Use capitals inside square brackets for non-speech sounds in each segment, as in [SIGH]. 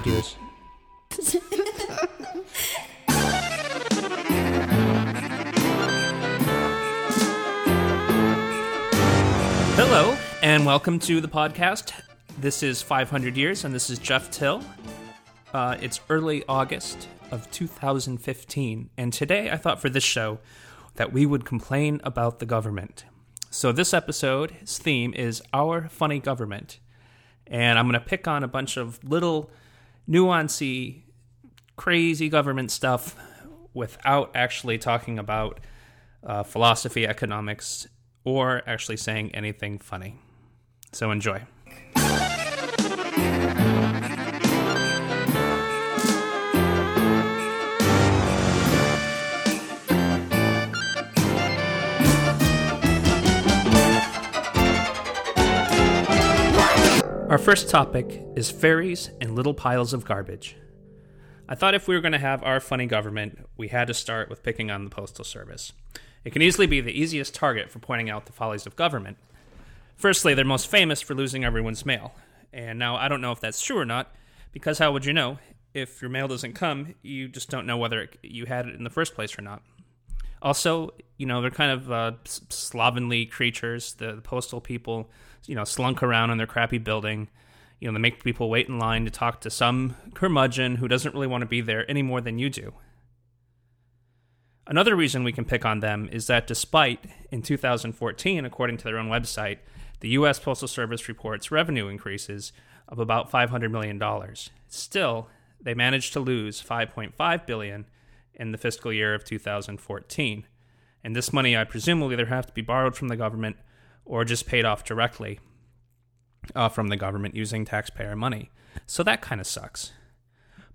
500 years. Hello, and welcome to the podcast. This is 500 Years, and this is Jeff Till. Uh, it's early August of 2015, and today I thought for this show that we would complain about the government. So, this episode's theme is Our Funny Government, and I'm going to pick on a bunch of little nuancy, crazy government stuff without actually talking about uh, philosophy, economics, or actually saying anything funny. So enjoy. Our first topic is fairies and little piles of garbage. I thought if we were going to have our funny government, we had to start with picking on the Postal Service. It can easily be the easiest target for pointing out the follies of government. Firstly, they're most famous for losing everyone's mail. And now I don't know if that's true or not, because how would you know? If your mail doesn't come, you just don't know whether you had it in the first place or not. Also, you know, they're kind of uh, slovenly creatures. The, the postal people, you know, slunk around in their crappy building. You know, they make people wait in line to talk to some curmudgeon who doesn't really want to be there any more than you do. Another reason we can pick on them is that despite, in 2014, according to their own website, the U.S. Postal Service reports revenue increases of about $500 million. Still, they managed to lose 5.5 billion in the fiscal year of 2014. And this money, I presume, will either have to be borrowed from the government or just paid off directly uh, from the government using taxpayer money. So that kind of sucks.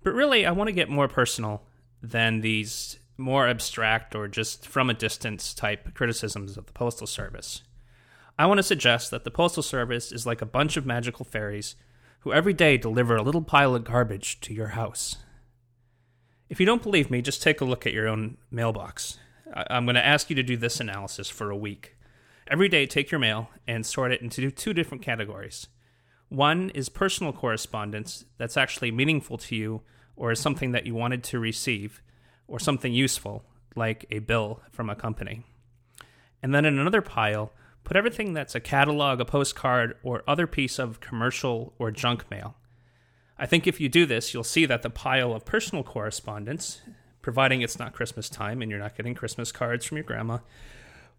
But really, I want to get more personal than these more abstract or just from a distance type criticisms of the Postal Service. I want to suggest that the Postal Service is like a bunch of magical fairies who every day deliver a little pile of garbage to your house. If you don't believe me, just take a look at your own mailbox. I'm going to ask you to do this analysis for a week. Every day, take your mail and sort it into two different categories. One is personal correspondence that's actually meaningful to you or is something that you wanted to receive or something useful, like a bill from a company. And then in another pile, put everything that's a catalog, a postcard, or other piece of commercial or junk mail. I think if you do this, you'll see that the pile of personal correspondence, providing it's not Christmas time and you're not getting Christmas cards from your grandma,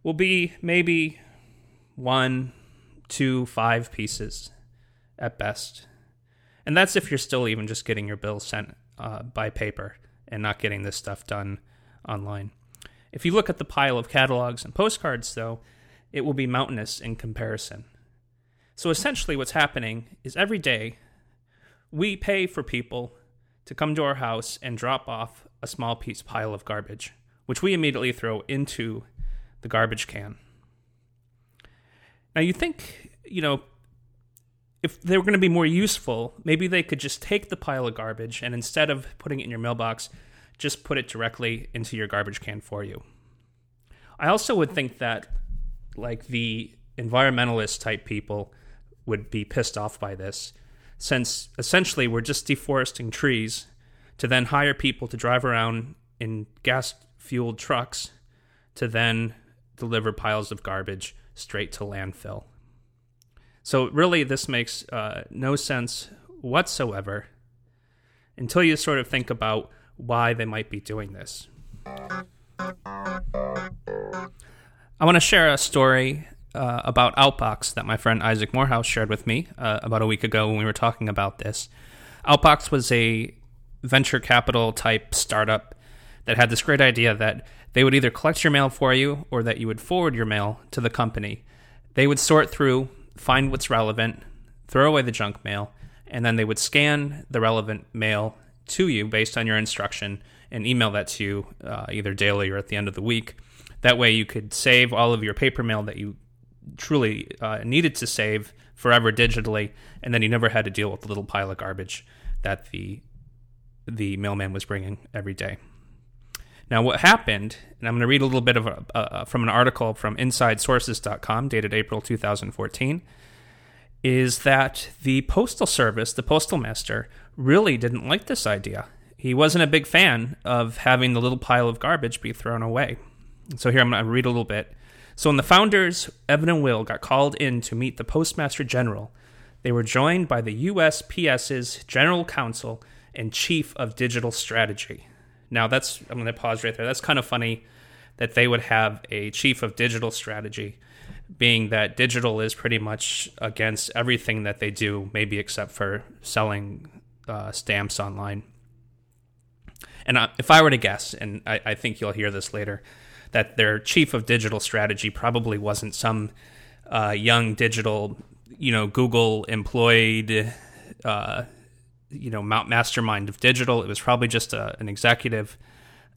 will be maybe one, two, five pieces at best. And that's if you're still even just getting your bills sent uh, by paper and not getting this stuff done online. If you look at the pile of catalogs and postcards, though, it will be mountainous in comparison. So essentially, what's happening is every day we pay for people to come to our house and drop off a small piece pile of garbage, which we immediately throw into the garbage can. Now, you think, you know, if they were going to be more useful, maybe they could just take the pile of garbage and instead of putting it in your mailbox, just put it directly into your garbage can for you. I also would think that, like, the environmentalist type people would be pissed off by this, since essentially we're just deforesting trees to then hire people to drive around in gas fueled trucks to then deliver piles of garbage straight to landfill. So, really, this makes uh, no sense whatsoever until you sort of think about why they might be doing this. I want to share a story uh, about Outbox that my friend Isaac Morehouse shared with me uh, about a week ago when we were talking about this. Outbox was a venture capital type startup that had this great idea that they would either collect your mail for you or that you would forward your mail to the company. They would sort through find what's relevant, throw away the junk mail, and then they would scan the relevant mail to you based on your instruction and email that to you uh, either daily or at the end of the week. That way, you could save all of your paper mail that you truly uh, needed to save forever digitally, and then you never had to deal with the little pile of garbage that the the mailman was bringing every day. Now, what happened, and I'm going to read a little bit of a, uh, from an article from InsideSources.com dated April 2014, is that the Postal Service, the Postal Master, really didn't like this idea. He wasn't a big fan of having the little pile of garbage be thrown away. So here I'm going to read a little bit. So when the founders, Evan and Will, got called in to meet the Postmaster General, they were joined by the USPS's General Counsel and Chief of Digital Strategy. Now that's I'm going to pause right there. That's kind of funny that they would have a Chief of Digital Strategy being that digital is pretty much against everything that they do, maybe except for selling uh, stamps online. And uh, if I were to guess, and I, I, think you'll hear this later, that their chief of digital strategy probably wasn't some uh, young digital, you know, Google employed, uh, you know, Mount mastermind of digital. It was probably just a, uh, an executive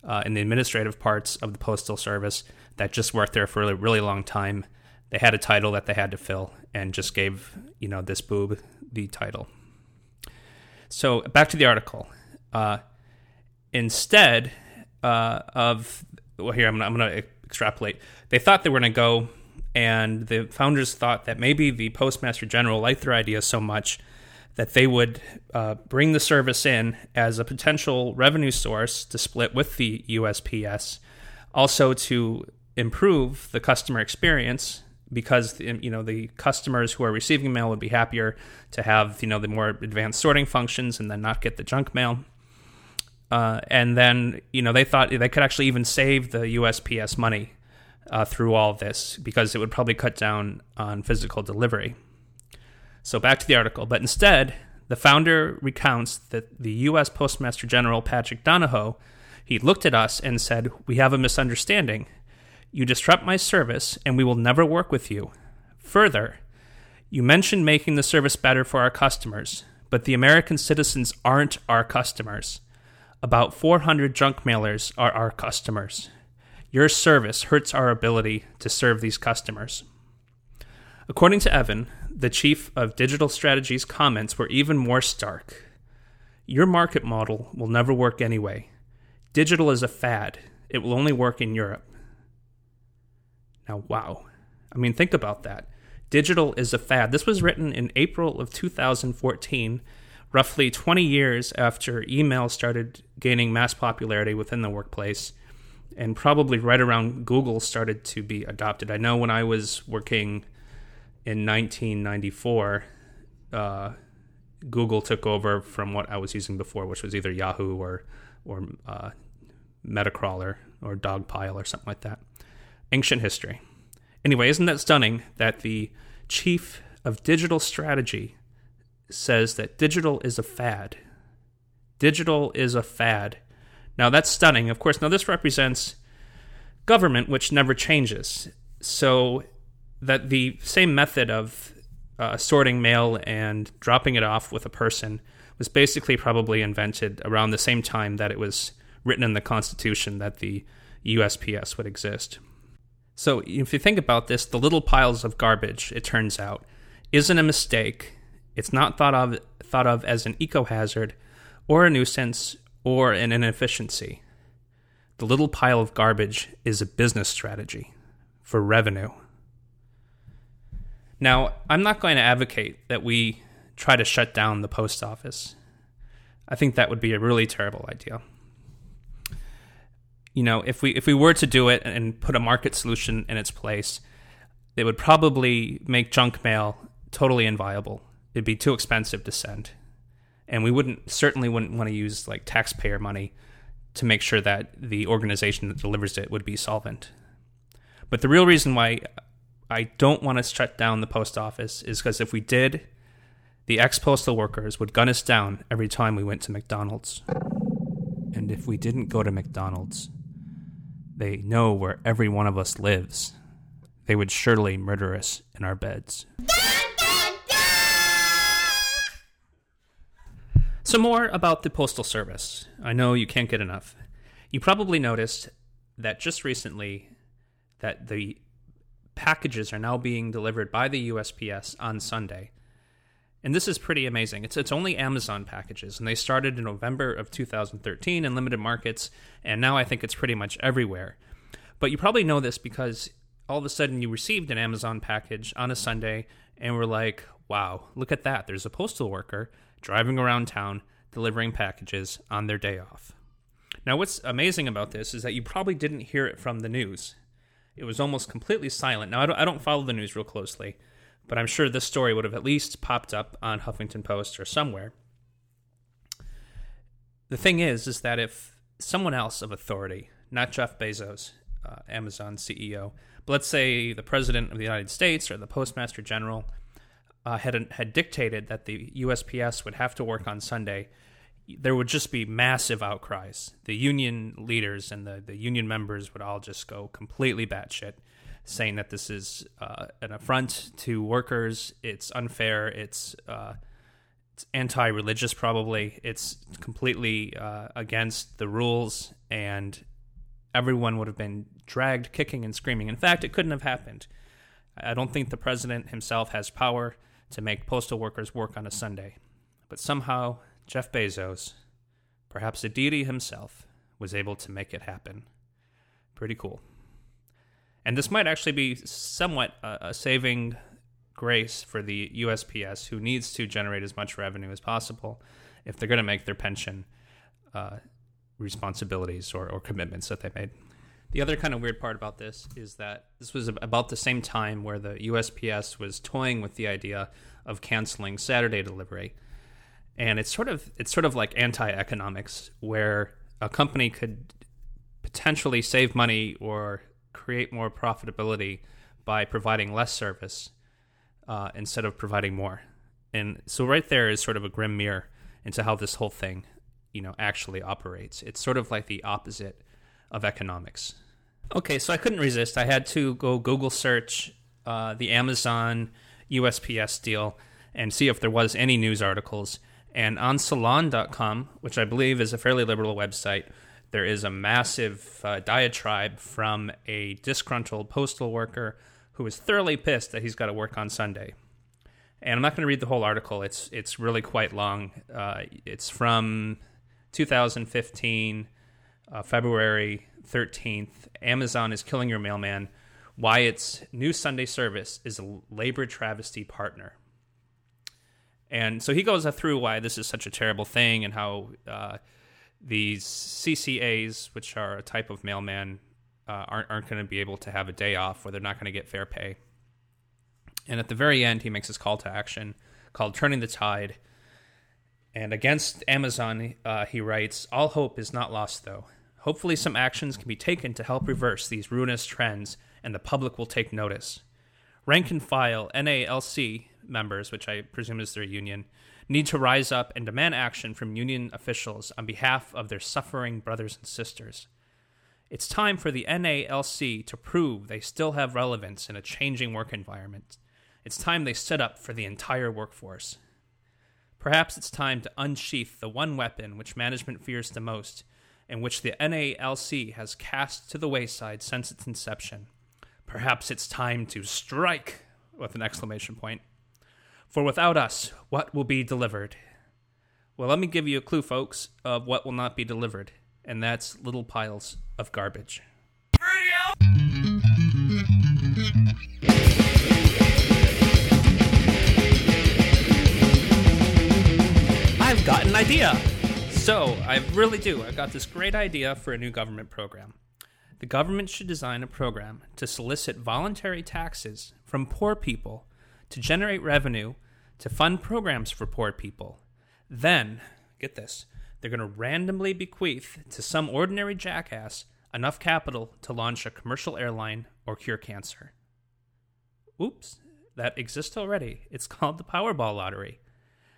uh, in the administrative parts of the postal service that just worked there for a really long time they had a title that they had to fill and just gave you know this boob the title. So back to the article. Uh, instead uh, of well, here I'm, I'm going to extrapolate. They thought they were going to go, and the founders thought that maybe the postmaster general liked their idea so much that they would uh, bring the service in as a potential revenue source to split with the USPS, also to improve the customer experience because you know the customers who are receiving mail would be happier to have you know the more advanced sorting functions and then not get the junk mail. Uh, and then you know they thought they could actually even save the USPS money uh, through all this because it would probably cut down on physical delivery. So back to the article, but instead the founder recounts that the U.S. Postmaster General Patrick Donahoe he looked at us and said, "We have a misunderstanding." You disrupt my service, and we will never work with you. Further, you mentioned making the service better for our customers, but the American citizens aren't our customers. About 400 junk mailers are our customers. Your service hurts our ability to serve these customers. According to Evan, the chief of digital strategies comments were even more stark. Your market model will never work anyway. Digital is a fad, it will only work in Europe. Now, wow. I mean, think about that. Digital is a fad. This was written in April of 2014, roughly 20 years after email started gaining mass popularity within the workplace, and probably right around Google started to be adopted. I know when I was working in 1994, uh, Google took over from what I was using before, which was either Yahoo or or uh, Metacrawler or Dogpile or something like that ancient history. Anyway, isn't that stunning that the chief of digital strategy says that digital is a fad? Digital is a fad. Now, that's stunning. Of course, now this represents government, which never changes. So, that the same method of uh, sorting mail and dropping it off with a person was basically probably invented around the same time that it was written in the Constitution that the USPS would exist. So if you think about this, the little piles of garbage, it turns out, isn't a mistake. It's not thought of thought of as an eco hazard or a nuisance or an inefficiency. The little pile of garbage is a business strategy for revenue. Now, I'm not going to advocate that we try to shut down the post office. I think that would be a really terrible idea you know, if we if we were to do it and put a market solution in its place, it would probably make junk mail totally inviable. It'd be too expensive to send, and we wouldn't certainly wouldn't want to use like taxpayer money to make sure that the organization that delivers it would be solvent. But the real reason why I don't want to shut down the post office is because if we did, the ex postal workers would gun us down every time we went to McDonald's. And if we didn't go to McDonald's, they know where every one of us lives. They would surely murder us in our beds. Some more about the Postal Service. I know you can't get enough. You probably noticed that just recently that the packages are now being delivered by the USPS on Sunday and this is pretty amazing. It's it's only Amazon packages, and they started in November of 2013 in limited markets, and now I think it's pretty much everywhere. But you probably know this because all of a sudden you received an Amazon package on a Sunday, and we're like, "Wow, look at that! There's a postal worker driving around town delivering packages on their day off. Now, what's amazing about this is that you probably didn't hear it from the news. It was almost completely silent. Now, I don't, I don't follow the news real closely, but I'm sure this story would have at least popped up on Huffington Post or somewhere. The thing is, is that if someone else of authority, not Jeff Bezos, uh, Amazon CEO, but let's say the President of the United States or the Postmaster General, uh, had had dictated that the USPS would have to work on Sunday, there would just be massive outcries. The union leaders and the, the union members would all just go completely batshit, saying that this is uh, an affront to workers. It's unfair. It's uh, it's anti-religious. Probably it's completely uh, against the rules, and everyone would have been dragged kicking and screaming. In fact, it couldn't have happened. I don't think the president himself has power to make postal workers work on a Sunday. But somehow, Jeff Bezos, perhaps a deity himself, was able to make it happen. Pretty cool. And this might actually be somewhat a, saving grace for the USPS, who needs to generate as much revenue as possible if they're going to make their pension uh, responsibilities or, or commitments that they made. The other kind of weird part about this is that this was about the same time where the USPS was toying with the idea of canceling Saturday delivery. And it's sort of it's sort of like anti-economics where a company could potentially save money or create more profitability by providing less service uh, instead of providing more. And so right there is sort of a grim mirror into how this whole thing, you know, actually operates. It's sort of like the opposite of economics. Okay, so I couldn't resist. I had to go Google search uh, the Amazon USPS deal and see if there was any news articles. And on Salon.com, which I believe is a fairly liberal website, there is a massive uh, diatribe from a disgruntled postal worker who is thoroughly pissed that he's got to work on Sunday. And I'm not going to read the whole article. It's it's really quite long. Uh, it's from 2015, uh, February 13th, Amazon is killing your mailman. Why its new Sunday service is a labor travesty partner. And so he goes through why this is such a terrible thing and how uh, these CCAs, which are a type of mailman, uh, aren't, aren't going to be able to have a day off or they're not going to get fair pay. And at the very end, he makes his call to action called Turning the Tide. And against Amazon, uh, he writes All hope is not lost, though. Hopefully, some actions can be taken to help reverse these ruinous trends, and the public will take notice. Rank and file NALC members, which I presume is their union, need to rise up and demand action from union officials on behalf of their suffering brothers and sisters. It's time for the NALC to prove they still have relevance in a changing work environment. It's time they stood up for the entire workforce. Perhaps it's time to unsheath the one weapon which management fears the most and which the NALC has cast to the wayside since its inception. Perhaps it's time to strike! With an exclamation point. For without us, what will be delivered? Well, let me give you a clue, folks, of what will not be delivered, and that's little piles of garbage. I've got an idea! So, I really do. I've got this great idea for a new government program. The government should design a program to solicit voluntary taxes from poor people to generate revenue to fund programs for poor people. Then, get this, they're going to randomly bequeath to some ordinary jackass enough capital to launch a commercial airline or cure cancer. Oops, that exists already. It's called the Powerball lottery.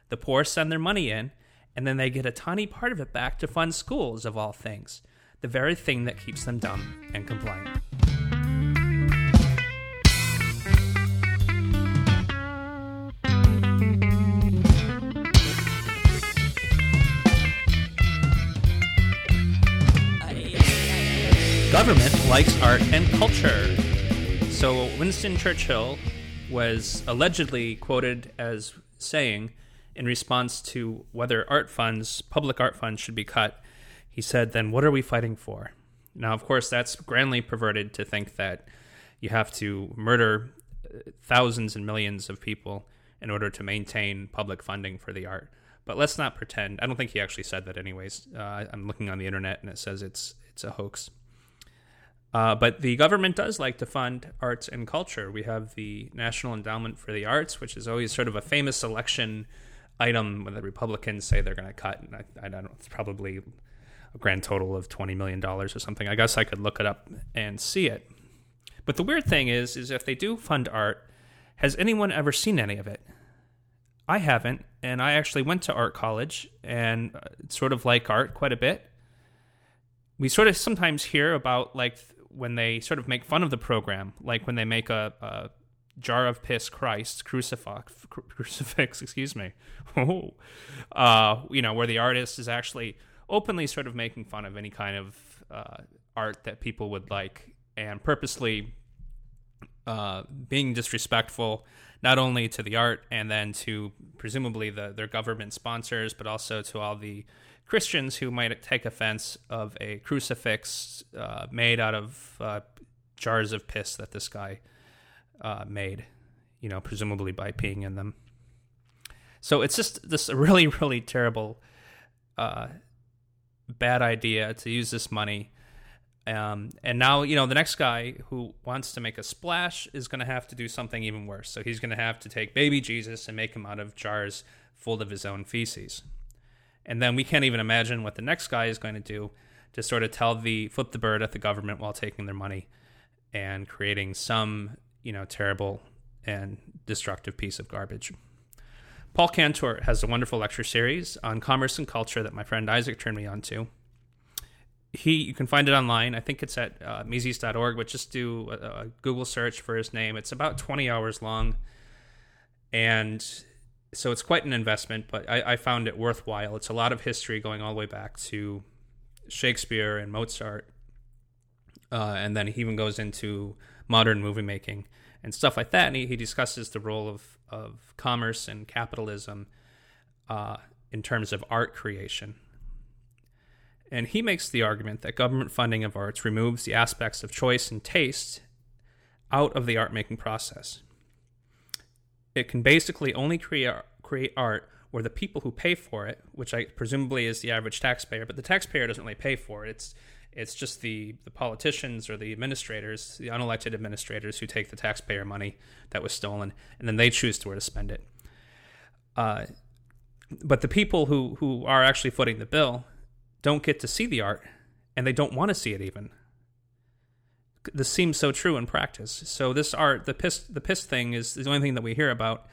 The poor send their money in and then they get a tiny part of it back to fund schools, of all things, the very thing that keeps them dumb and compliant. Government likes art and culture. So, Winston Churchill was allegedly quoted as saying, in response to whether art funds, public art funds, should be cut, he said, then what are we fighting for? Now, of course, that's grandly perverted to think that you have to murder uh, thousands and millions of people in order to maintain public funding for the art. But let's not pretend. I don't think he actually said that, anyways. Uh, I'm looking on the internet and it says it's it's a hoax. Uh, but the government does like to fund arts and culture. We have the National Endowment for the Arts, which is always sort of a famous election item when the Republicans say they're going to cut. And I, I don't know, it's probably a grand total of $20 million or something. I guess I could look it up and see it. But the weird thing is, is if they do fund art, has anyone ever seen any of it? I haven't, and I actually went to art college and uh, sort of like art quite a bit. We sort of sometimes hear about like when they sort of make fun of the program, like when they make a, a jar of piss Christ crucifix, crucifix, [LAUGHS] excuse me, [LAUGHS] uh, you know, where the artist is actually openly sort of making fun of any kind of uh, art that people would like and purposely uh, being disrespectful not only to the art and then to presumably the, their government sponsors, but also to all the Christians who might take offense of a crucifix uh, made out of uh, jars of piss that this guy uh, made, you know, presumably by peeing in them. So it's just this [LAUGHS] really, really terrible, uh, bad idea to use this money. Um, and now, you know, the next guy who wants to make a splash is going to have to do something even worse. So he's going to have to take baby Jesus and make him out of jars full of his own feces. And then we can't even imagine what the next guy is going to do to sort of tell the flip the bird at the government while taking their money and creating some you know, terrible and destructive piece of garbage. Paul Cantor has a wonderful lecture series on commerce and culture that my friend Isaac turned me on to. He, you can find it online. I think it's at uh, Mises.org, but just do a, a Google search for his name. It's about 20 hours long. And so it's quite an investment, but I, I, found it worthwhile. It's a lot of history going all the way back to Shakespeare and Mozart. Uh, and then he even goes into modern movie making and stuff like that. And he, he discusses the role of, of commerce and capitalism uh, in terms of art creation. And he makes the argument that government funding of arts removes the aspects of choice and taste out of the art making process. It can basically only create, create art where the people who pay for it, which I presumably is the average taxpayer, but the taxpayer doesn't really pay for it. It's it's just the, the politicians or the administrators, the unelected administrators who take the taxpayer money that was stolen, and then they choose to where to spend it. Uh, but the people who, who are actually footing the bill don't get to see the art, and they don't want to see it even. This seems so true in practice. So this art, the piss, the piss thing, is, the only thing that we hear about.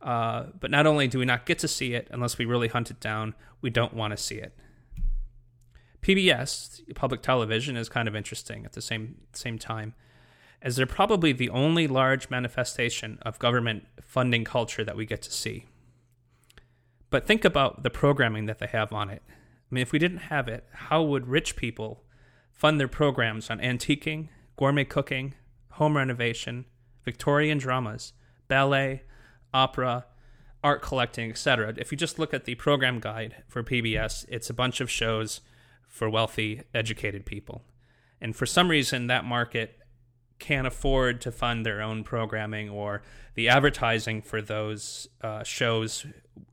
Uh, but not only do we not get to see it unless we really hunt it down, we don't want to see it. PBS, public television, is kind of interesting at the same same time, as they're probably the only large manifestation of government funding culture that we get to see. But think about the programming that they have on it. I mean, if we didn't have it, how would rich people fund their programs on antiquing, gourmet cooking, home renovation, Victorian dramas, ballet, opera, art collecting, etc.? If you just look at the program guide for PBS, it's a bunch of shows for wealthy, educated people. And for some reason, that market can't afford to fund their own programming or the advertising for those uh, shows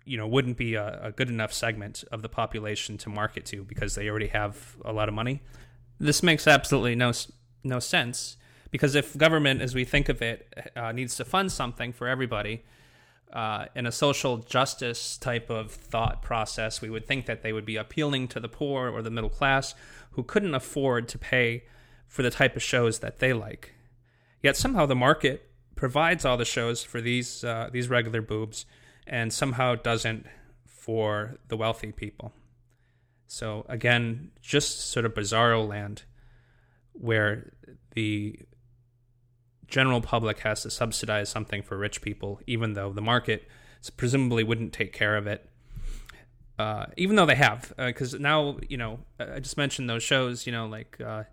you know wouldn't be a, a, good enough segment of the population to market to because they already have a lot of money this makes absolutely no no sense because if government as we think of it uh, needs to fund something for everybody uh, in a social justice type of thought process, we would think that they would be appealing to the poor or the middle class who couldn't afford to pay for the type of shows that they like. Yet somehow the market provides all the shows for these uh, these regular boobs, and somehow doesn't for the wealthy people. So again, just sort of bizarro land where the general public has to subsidize something for rich people, even though the market presumably wouldn't take care of it. Uh, even though they have, because uh, now you know, I just mentioned those shows, you know, like uh,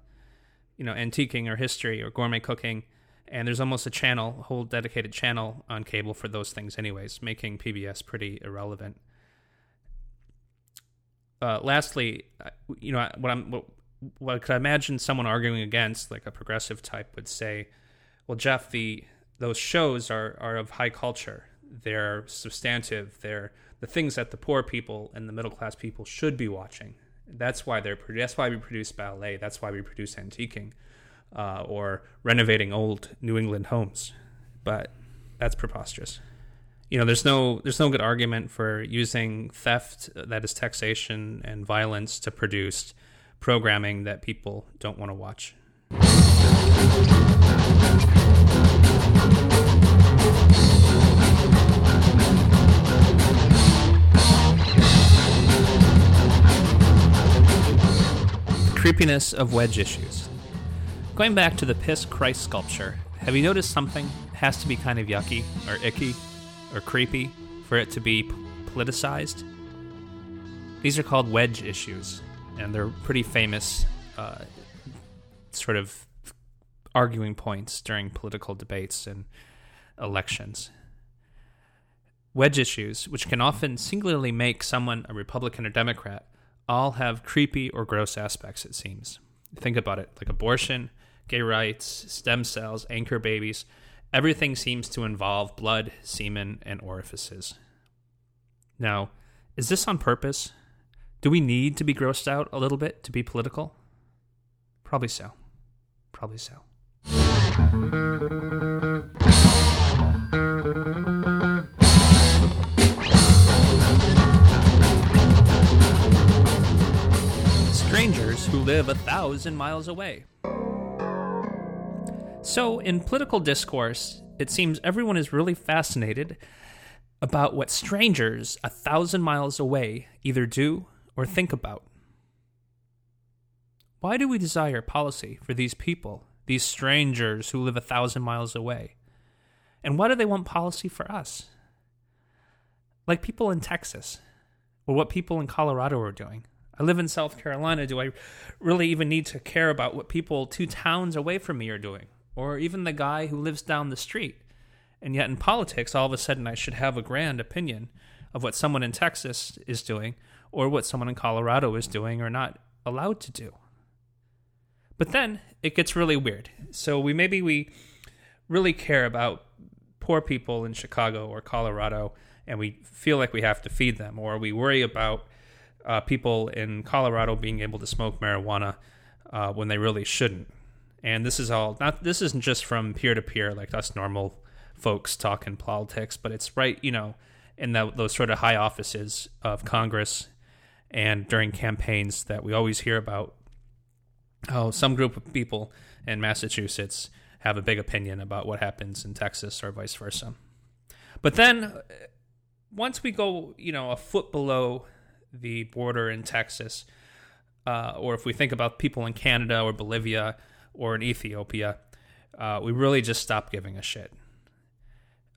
you know, antiquing or history or gourmet cooking, and there's almost a channel, a whole dedicated channel on cable for those things, anyways, making PBS pretty irrelevant. Uh, lastly, you know, what I'm what, what could I imagine someone arguing against, like a progressive type, would say well, Jeff, the those shows are are of high culture. They're substantive. They're the things that the poor people and the middle class people should be watching. That's why they're that's why we produce ballet. That's why we produce antiquing, uh, or renovating old New England homes. But that's preposterous. You know, there's no there's no good argument for using theft, that is taxation and violence, to produce programming that people don't want to watch. creepiness of wedge issues. Going back to the Piss Christ sculpture, have you noticed something has to be kind of yucky or icky or creepy for it to be politicized? These are called wedge issues, and they're pretty famous uh, sort of arguing points during political debates and elections. Wedge issues, which can often singularly make someone a Republican or Democrat, all have creepy or gross aspects, it seems. Think about it like abortion, gay rights, stem cells, anchor babies. Everything seems to involve blood, semen, and orifices. Now, is this on purpose? Do we need to be grossed out a little bit to be political? Probably so. Probably so. strangers who live a thousand miles away. So, in political discourse, it seems everyone is really fascinated about what strangers a thousand miles away either do or think about. Why do we desire policy for these people, these strangers who live a thousand miles away? And why do they want policy for us? Like people in Texas, or what people in Colorado are doing. I live in South Carolina. Do I really even need to care about what people two towns away from me are doing? Or even the guy who lives down the street? And yet in politics, all of a sudden, I should have a grand opinion of what someone in Texas is doing or what someone in Colorado is doing or not allowed to do. But then it gets really weird. So we maybe we really care about poor people in Chicago or Colorado and we feel like we have to feed them or we worry about uh, people in Colorado being able to smoke marijuana uh, when they really shouldn't. And this is all not. This isn't just from peer to peer, like us normal folks talking politics, but it's right, you know, in the, those sort of high offices of Congress and during campaigns that we always hear about. Oh, some group of people in Massachusetts have a big opinion about what happens in Texas or vice versa. But then once we go, you know, a foot below the border in Texas, uh, or if we think about people in Canada or Bolivia or in Ethiopia, uh, we really just stop giving a shit.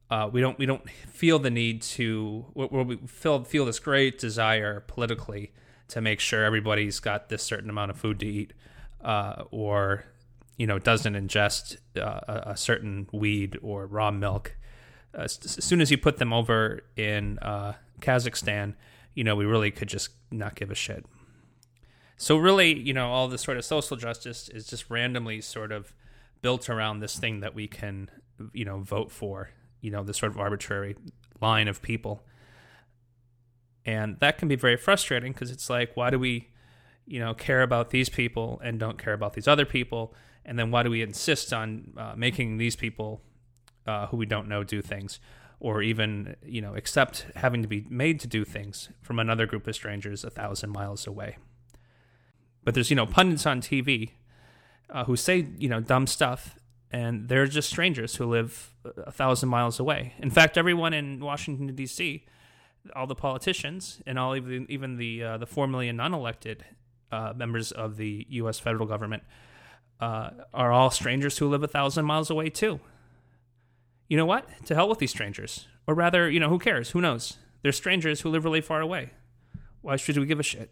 Uh, we don't we don't feel the need to we feel feel this great desire politically to make sure everybody's got this certain amount of food to eat, uh, or you know doesn't ingest uh, a, certain weed or raw milk. Uh, as soon as you put them over in Kazakhstan, you know, we really could just not give a shit. So really, you know, all this sort of social justice is just randomly sort of built around this thing that we can, you know, vote for, you know, this sort of arbitrary line of people. And that can be very frustrating because it's like, why do we, you know, care about these people and don't care about these other people? And then why do we insist on uh, making these people uh, who we don't know do things? or even you know accept having to be made to do things from another group of strangers a thousand miles away. But there's you know pundits on TV uh, who say you know dumb stuff, and they're just strangers who live a thousand miles away. In fact, everyone in Washington D.C., all the politicians, and all even even the uh, the four million non-elected uh, members of the U.S. federal government uh, are all strangers who live a thousand miles away too you know what? To hell with these strangers. Or rather, you know, who cares? Who knows? They're strangers who live really far away. Why should we give a shit?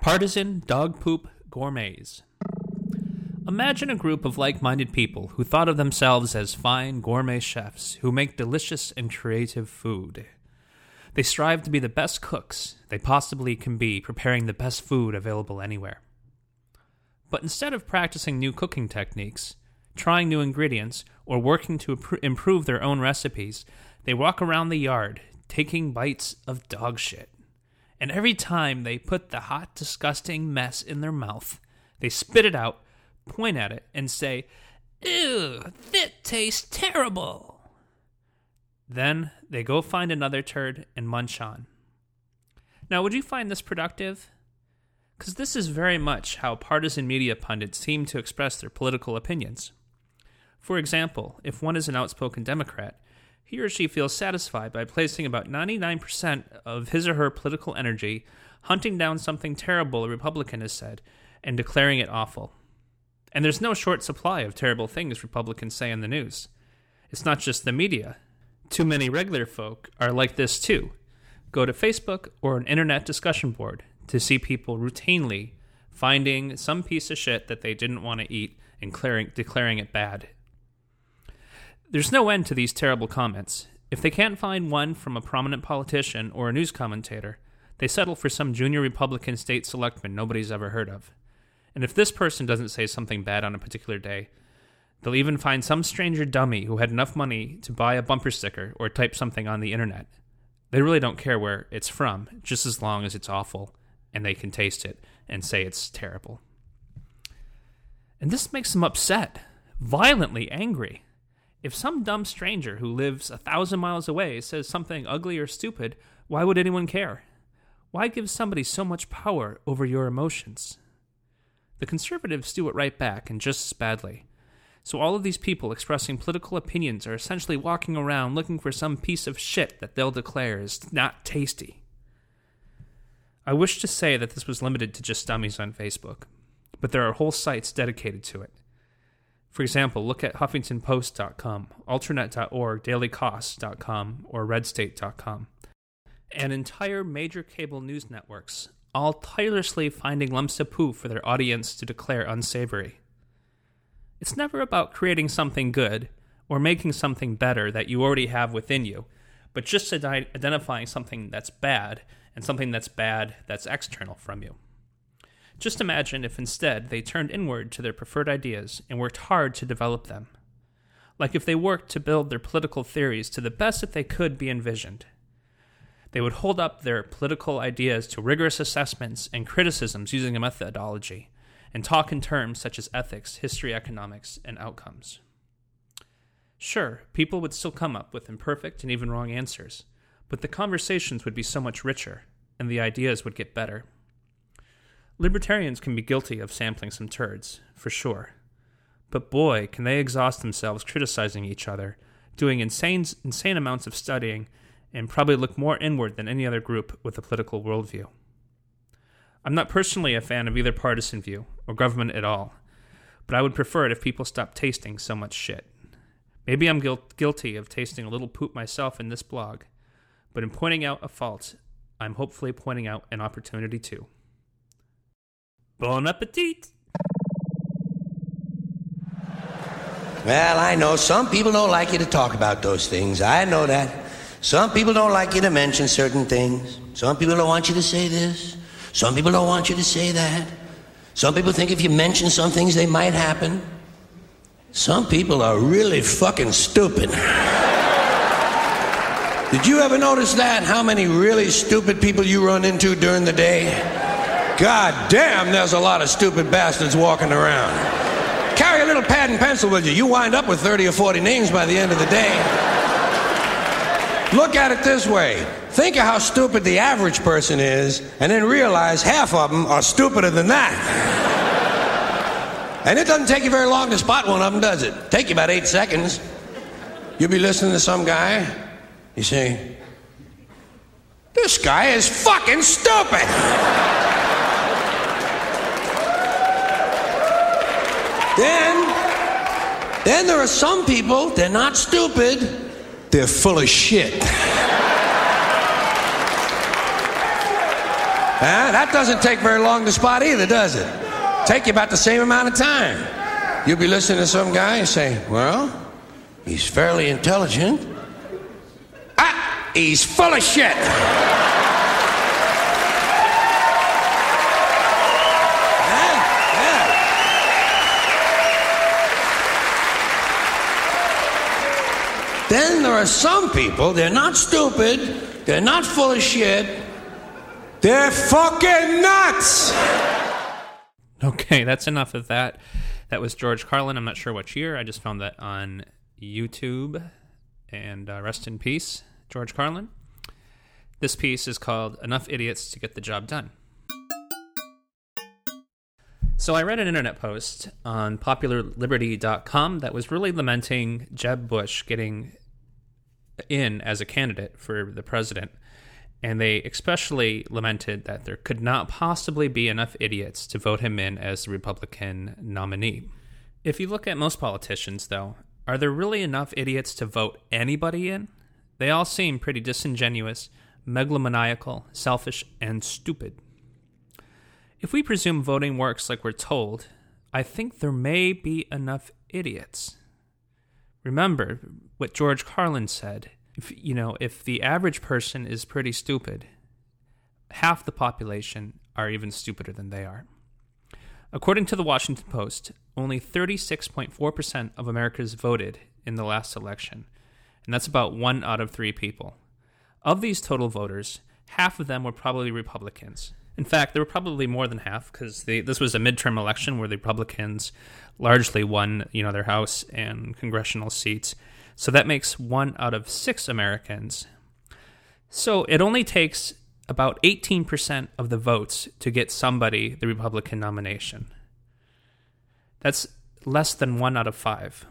Partisan dog poop gourmets. Imagine a group of like minded people who thought of themselves as fine gourmet chefs who make delicious and creative food. They strive to be the best cooks they possibly can be, preparing the best food available anywhere. But instead of practicing new cooking techniques, trying new ingredients, or working to improve their own recipes, they walk around the yard taking bites of dog shit. And every time they put the hot, disgusting mess in their mouth, they spit it out, point at it, and say, Ew, that tastes terrible. Then they go find another turd and munch on. Now, would you find this productive? Because this is very much how partisan media pundits seem to express their political opinions. For example, if one is an outspoken Democrat, he or she feels satisfied by placing about 99% of his or her political energy hunting down something terrible a Republican has said and declaring it awful. And there's no short supply of terrible things Republicans say in the news. It's not just the media. Too many regular folk are like this too. Go to Facebook or an internet discussion board to see people routinely finding some piece of shit that they didn't want to eat and declaring, declaring it bad. There's no end to these terrible comments. If they can't find one from a prominent politician or a news commentator, they settle for some junior Republican state selectman nobody's ever heard of. And if this person doesn't say something bad on a particular day, they'll even find some stranger dummy who had enough money to buy a bumper sticker or type something on the internet. They really don't care where it's from, just as long as it's awful and they can taste it and say it's terrible. And this makes them upset, violently angry. If some dumb stranger who lives a thousand miles away says something ugly or stupid, why would anyone care? Why give somebody so much power over your emotions? The conservatives do it right back, and just as badly. So all of these people expressing political opinions are essentially walking around looking for some piece of shit that they'll declare is not tasty. I wish to say that this was limited to just dummies on Facebook, but there are whole sites dedicated to it. For example, look at HuffingtonPost.com, Alternet.org, DailyKos.com, or RedState.com. And entire major cable news networks all tirelessly finding lumps of poo for their audience to declare unsavory. It's never about creating something good or making something better that you already have within you, but just identifying something that's bad and something that's bad that's external from you. Just imagine if instead they turned inward to their preferred ideas and worked hard to develop them. Like if they worked to build their political theories to the best that they could be envisioned they would hold up their political ideas to rigorous assessments and criticisms using a methodology, and talk in terms such as ethics, history, economics, and outcomes. Sure, people would still come up with imperfect and even wrong answers, but the conversations would be so much richer, and the ideas would get better. Libertarians can be guilty of sampling some turds, for sure. But boy, can they exhaust themselves criticizing each other, doing insane, insane amounts of studying, and probably look more inward than any other group with a political worldview. I'm not personally a fan of either partisan view or government at all, but I would prefer it if people stopped tasting so much shit. Maybe I'm guilty of tasting a little poop myself in this blog, but in pointing out a fault, I'm hopefully pointing out an opportunity too. Bon appetit! Well, I know some people don't like you to talk about those things. I know that. Some people don't like you to mention certain things. Some people don't want you to say this. Some people don't want you to say that. Some people think if you mention some things, they might happen. Some people are really fucking stupid. Did you ever notice that? How many really stupid people you run into during the day? God damn, there's a lot of stupid bastards walking around. Carry a little pad and pencil with you. You wind up with 30 or 40 names by the end of the day. Look at it this way think of how stupid the average person is, and then realize half of them are stupider than that. and it doesn't take you very long to spot one of them, does it? Take you about eight seconds. You'll be listening to some guy, you say, This guy is fucking stupid. Then, then there are some people, they're not stupid they're full of shit. [LAUGHS] huh? That doesn't take very long to spot either, does it? Take you about the same amount of time. You'll be listening to some guy and say, well, he's fairly intelligent. Ah, he's full of shit. Then there are some people, they're not stupid, they're not full of shit, they're fucking nuts! Okay, that's enough of that. That was George Carlin. I'm not sure which year. I just found that on YouTube. And uh, rest in peace, George Carlin. This piece is called Enough Idiots to Get the Job Done. So I read an internet post on popularliberty.com that was really lamenting Jeb Bush getting in as a candidate for the president. And they especially lamented that there could not possibly be enough idiots to vote him in as the Republican nominee. If you look at most politicians, though, are there really enough idiots to vote anybody in? They all seem pretty disingenuous, megalomaniacal, selfish, and stupid. If we presume voting works like we're told, I think there may be enough idiots. Remember what George Carlin said. If, you know, if the average person is pretty stupid, half the population are even stupider than they are. According to the Washington Post, only 36.4% of Americans voted in the last election, and that's about one out of three people. Of these total voters, half of them were probably Republicans. In fact, there were probably more than half because this was a midterm election where the Republicans largely won, you know, their House and congressional seats. So that makes one out of six Americans. So it only takes about 18% of the votes to get somebody the Republican nomination. That's less than one out of five.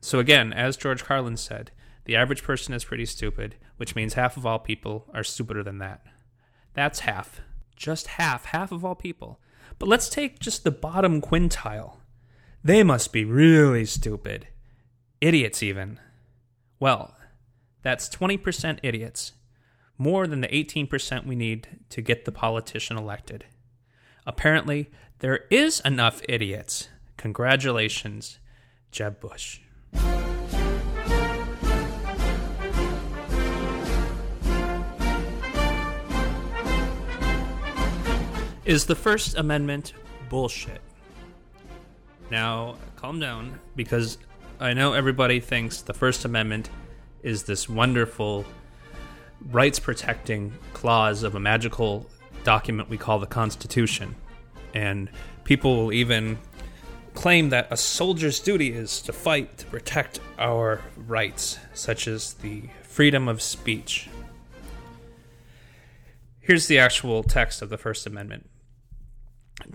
So again, as George Carlin said, the average person is pretty stupid, which means half of all people are stupider than that. That's half. Just half. Half of all people. But let's take just the bottom quintile. They must be really stupid. Idiots, even. Well, that's 20% idiots, more than the 18% we need to get the politician elected. Apparently, there is enough idiots. Congratulations, Jeb Bush. Is the First Amendment bullshit? Now, calm down, because I know everybody thinks the First Amendment is this wonderful rights protecting clause of a magical document we call the Constitution. And people will even claim that a soldier's duty is to fight to protect our rights, such as the freedom of speech. Here's the actual text of the First Amendment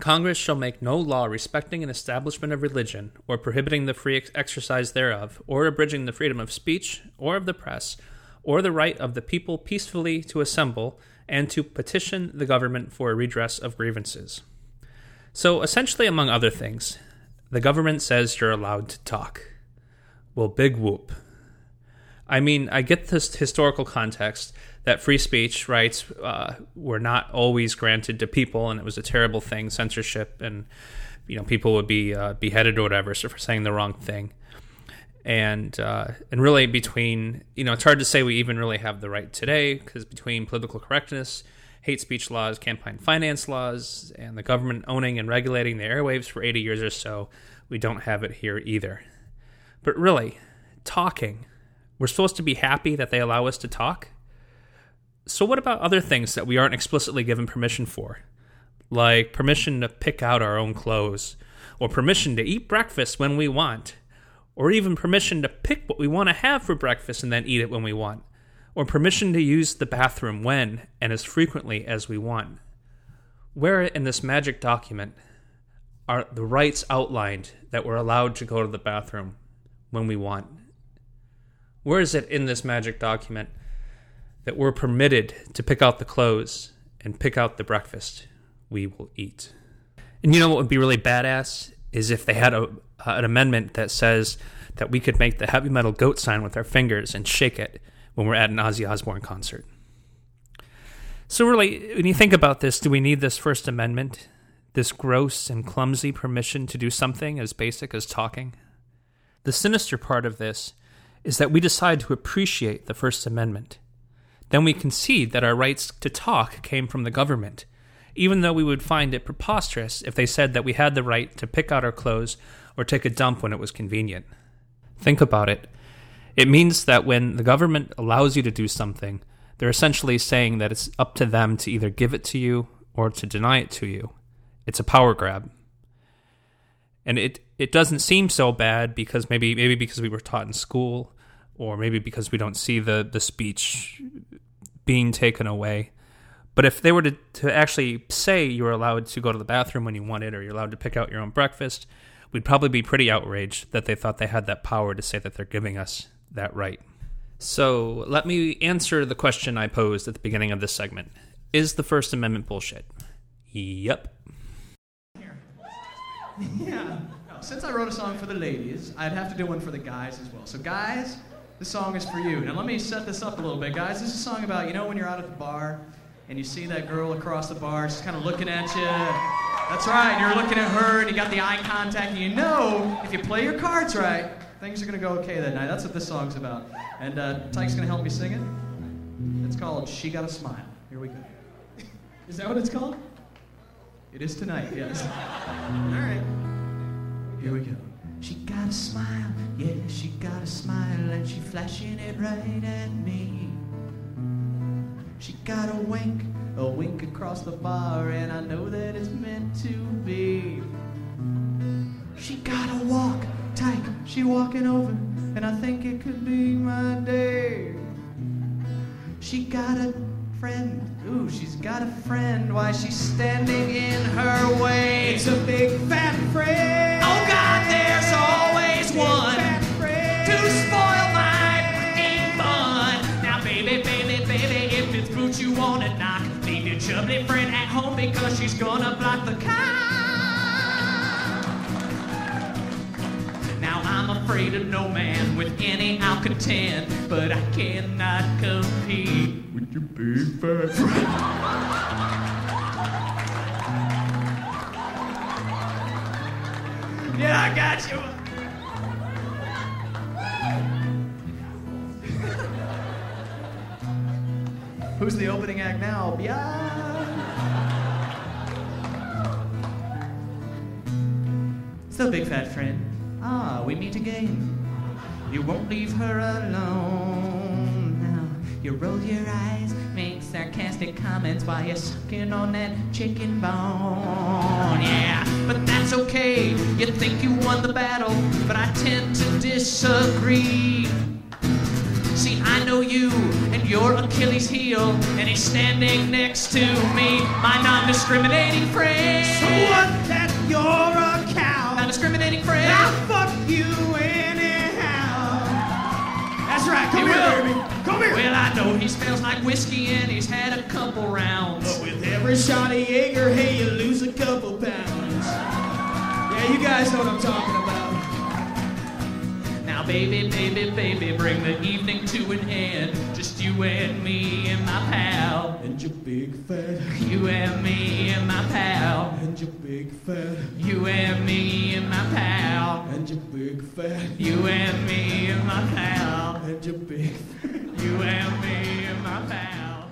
Congress shall make no law respecting an establishment of religion, or prohibiting the free ex- exercise thereof, or abridging the freedom of speech, or of the press, or the right of the people peacefully to assemble and to petition the government for a redress of grievances. So, essentially, among other things, the government says you're allowed to talk. Well, big whoop. I mean, I get this historical context that free speech rights uh, were not always granted to people, and it was a terrible thing, censorship, and you know people would be uh, beheaded or whatever for saying the wrong thing. And uh, and really between you know it's hard to say we even really have the right today because between political correctness, hate speech laws, campaign finance laws, and the government owning and regulating the airwaves for 80 years or so, we don't have it here either. But really, talking, we're supposed to be happy that they allow us to talk so, what about other things that we aren't explicitly given permission for? Like permission to pick out our own clothes, or permission to eat breakfast when we want, or even permission to pick what we want to have for breakfast and then eat it when we want, or permission to use the bathroom when and as frequently as we want. Where in this magic document are the rights outlined that we're allowed to go to the bathroom when we want? Where is it in this magic document? That we're permitted to pick out the clothes and pick out the breakfast we will eat. And you know what would be really badass is if they had a, uh, an amendment that says that we could make the heavy metal goat sign with our fingers and shake it when we're at an Ozzy Osbourne concert. So, really, when you think about this, do we need this First Amendment? This gross and clumsy permission to do something as basic as talking? The sinister part of this is that we decide to appreciate the First Amendment then we concede that our rights to talk came from the government, even though we would find it preposterous if they said that we had the right to pick out our clothes or take a dump when it was convenient. Think about it. It means that when the government allows you to do something, they're essentially saying that it's up to them to either give it to you or to deny it to you. It's a power grab. And it, it doesn't seem so bad because maybe maybe because we were taught in school or maybe because we don't see the, the speech being taken away. But if they were to, to actually say you were allowed to go to the bathroom when you wanted or you're allowed to pick out your own breakfast, we'd probably be pretty outraged that they thought they had that power to say that they're giving us that right. So let me answer the question I posed at the beginning of this segment Is the First Amendment bullshit? Yep. [LAUGHS] Yeah. Since I wrote a song for the ladies, I'd have to do one for the guys as well. So, guys, this song is for you. Now, let me set this up a little bit, guys. This is a song about, you know, when you're out at the bar and you see that girl across the bar, she's kind of looking at you. That's right, you're looking at her and you got the eye contact, and you know if you play your cards right, things are going to go okay that night. That's what this song's about. And uh, Tyke's going to help me sing it. It's called She Got a Smile. Here we go. [LAUGHS] Is that what it's called? It is tonight, yes. [LAUGHS] All right. Here we go. She got a smile, yeah, she got a smile, and she flashing it right at me. She got a wink, a wink across the bar, and I know that it's meant to be. She got a walk, tight, she walking over, and I think it could be my day. She got a friend, ooh, she's got a friend, why she's standing in her way. It's a big fat friend. Oh God, there's always one to spoil my freaking fun. Now, baby, baby, baby, if it's fruit you wanna knock, leave your chubby friend at home because she's gonna block the car. Now I'm afraid of no man with any Alcatel, but I cannot compete with your big fat friend. yeah, I got you. [LAUGHS] Who's the opening act now? Yeah. So, big fat friend, ah, we meet again. You won't leave her alone. You roll your eyes, make sarcastic comments while you're sucking on that chicken bone. Yeah, but that's okay. You think you won the battle, but I tend to disagree. See, I know you and your Achilles heel, and he's standing next to me, my non discriminating friend. So what that you're a cow? Non discriminating friend. I'll fuck you anyhow. That's right, come You here, will. baby. Come here. Well, I know he smells like whiskey and he's had a couple rounds. But with every shot of Jaeger, hey, you lose a couple pounds. Yeah, you guys know what I'm talking about. Now, baby, baby, baby, bring the evening to an end. Just [LAUGHS] you and me and my pal. And your big fat, You and me and my pal. and your big fat, You and me and my pal. and your big fat, You and me and my pal. and your big. You and me and my pal.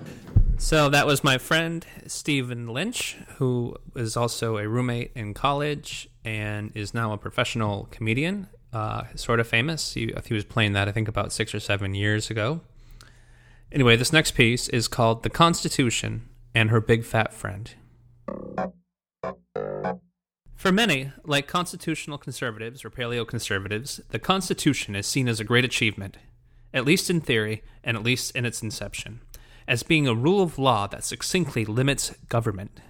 So that was my friend Stephen Lynch, who is also a roommate in college and is now a professional comedian, uh, sort of famous. He, he was playing that, I think, about six or seven years ago. Anyway, this next piece is called The Constitution and Her Big Fat Friend. For many, like constitutional conservatives or paleoconservatives, the Constitution is seen as a great achievement, at least in theory and at least in its inception, as being a rule of law that succinctly limits government.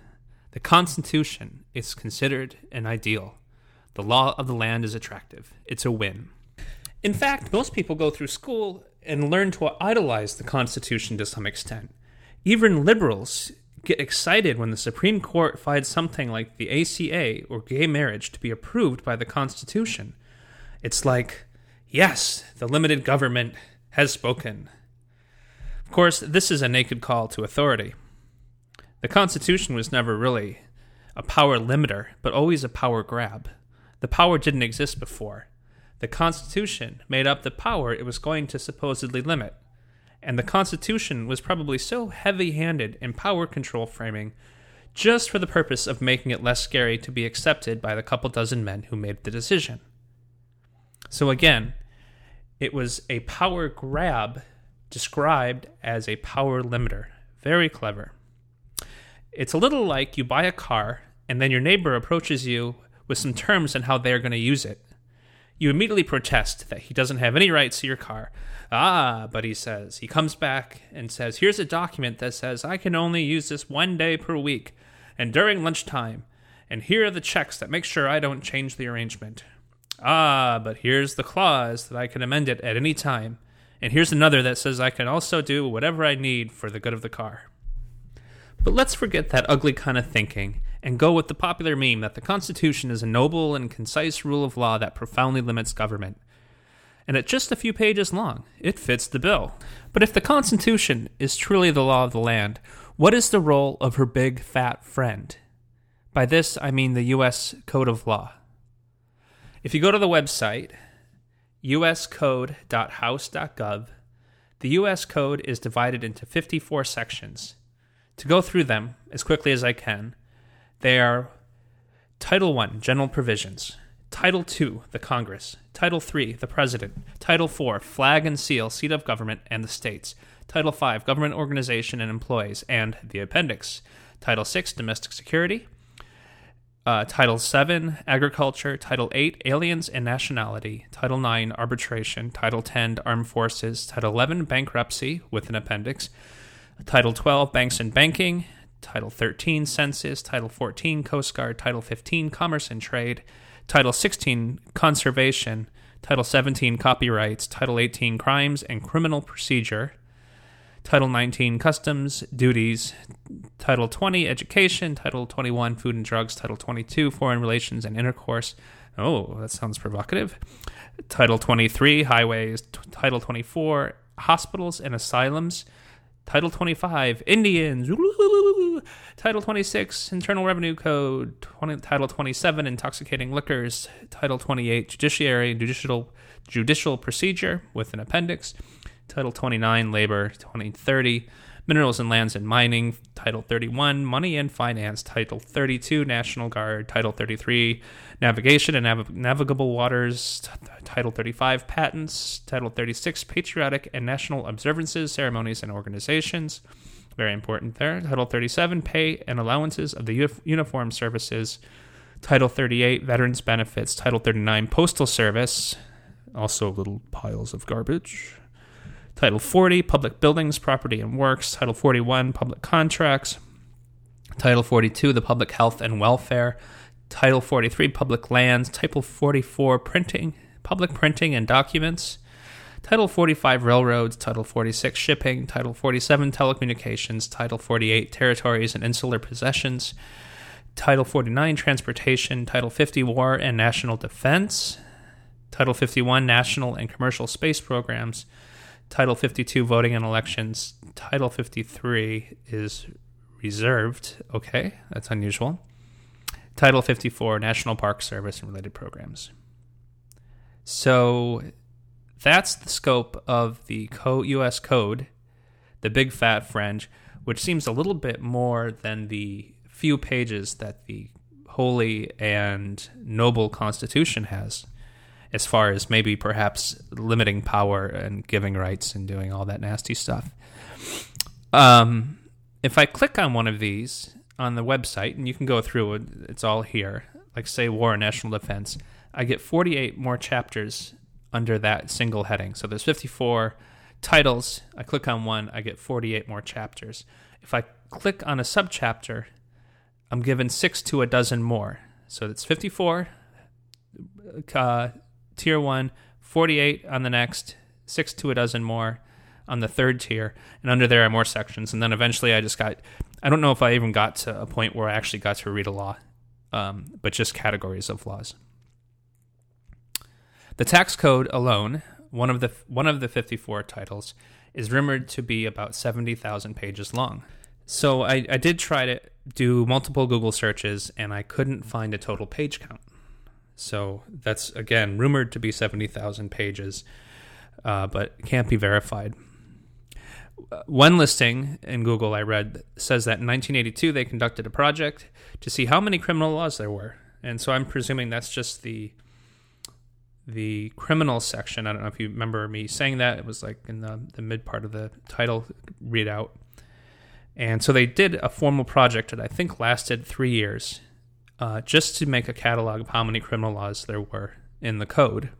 The Constitution is considered an ideal. The law of the land is attractive. It's a win. In fact, most people go through school and learn to idolize the Constitution to some extent. Even liberals get excited when the Supreme Court finds something like the ACA or gay marriage to be approved by the Constitution. It's like, yes, the limited government has spoken. Of course, this is a naked call to authority. The Constitution was never really a power limiter, but always a power grab. The power didn't exist before. The Constitution made up the power it was going to supposedly limit. And the Constitution was probably so heavy handed in power control framing just for the purpose of making it less scary to be accepted by the couple dozen men who made the decision. So again, It was a power grab described as a power limiter. Very clever. It's a little like you buy a car and then your neighbor approaches you with some terms on how they're going to use it. You immediately protest that he doesn't have any rights to your car. Ah, but he says, he comes back and says, Here's a document that says I can only use this one day per week and during lunchtime. And here are the checks that make sure I don't change the arrangement. Ah, but here's the clause that I can amend it at any time. And here's another that says I can also do whatever I need for the good of the car. But let's forget that ugly kind of thinking and go with the popular meme that the Constitution is a noble and concise rule of law that profoundly limits government. And at just a few pages long, it fits the bill. But if the Constitution is truly the law of the land, what is the role of her big fat friend? By this, I mean the U.S. Code of Law. If you go to the website, uscode.house.gov, the U.S. Code is divided into 54 sections. To go through them as quickly as I can, they are Title I, General Provisions. Title II, the Congress. Title III, the President. Title IV, Flag and Seal, Seat of Government, and the States. Title V, Government Organization and Employees, and the Appendix. Title VI, Domestic Security. Uh, Title VII, Agriculture. Title VIII, Aliens and Nationality. Title IX, Arbitration. Title X, Armed Forces. Title XI, Bankruptcy, with an appendix. Title 12, Banks and Banking. Title 13, Census. Title 14, Coast Guard. Title 15, Commerce and Trade. Title 16, Conservation. Title 17, Copyrights. Title 18, Crimes and Criminal Procedure. Title 19, Customs, Duties. Title 20, Education. Title 21, Food and Drugs. Title 22, Foreign Relations and Intercourse. Oh, that sounds provocative. Title 23, Highways. Title 24, Hospitals and Asylums. Title 25, Indians. Title 26, Internal Revenue Code. 20, Title 27, Intoxicating Liquors. Title 28, Judiciary and Judicial, Judicial Procedure with an appendix. Title 29, Labor. 2030, Minerals and Lands and Mining. Title 31, Money and Finance. Title 32, National Guard. Title 33, Navigation and Nav- Navigable Waters. T- Title 35, Patents. Title 36, Patriotic and National Observances, Ceremonies, and Organizations. Very important there. Title 37, Pay and Allowances of the Uni- Uniformed Services. Title 38, Veterans Benefits. Title 39, Postal Service. Also little piles of garbage. Title 40, Public Buildings, Property and Works. Title 41, Public Contracts. Title 42, the Public Health and Welfare. Title 43, Public Lands. Title 44, Printing, Public Printing and Documents. Title 45, Railroads. Title 46, Shipping. Title 47, Telecommunications. Title 48, Territories and Insular Possessions. Title 49, Transportation. Title 50, War and National Defense. Title 51, National and Commercial Space Programs. Title 52, Voting and Elections. Title 53 is reserved. Okay, that's unusual. Title 54, National Park Service and related programs. So that's the scope of the U.S. Code, the big fat fringe, which seems a little bit more than the few pages that the holy and noble Constitution has, as far as maybe perhaps limiting power and giving rights and doing all that nasty stuff. Um, if I click on one of these on the website, and you can go through it, it's all here, like say War and National Defense, I get 48 more chapters under that single heading. So there's 54 titles. I click on one, I get 48 more chapters. If I click on a subchapter, I'm given six to a dozen more. So it's 54, uh, tier one, 48 on the next, six to a dozen more on the third tier, and under there are more sections. And then eventually I just got, I don't know if I even got to a point where I actually got to read a law, um, but just categories of laws. The tax code alone, one of the one of the 54 titles, is rumored to be about 70,000 pages long. So I, I did try to do multiple Google searches and I couldn't find a total page count. So that's again rumored to be 70,000 pages, uh, but can't be verified. One listing in Google I read says that in 1982 they conducted a project to see how many criminal laws there were. And so I'm presuming that's just the the criminal section. I don't know if you remember me saying that. It was like in the, the mid part of the title readout. And so they did a formal project that I think lasted three years uh, just to make a catalog of how many criminal laws there were in the code.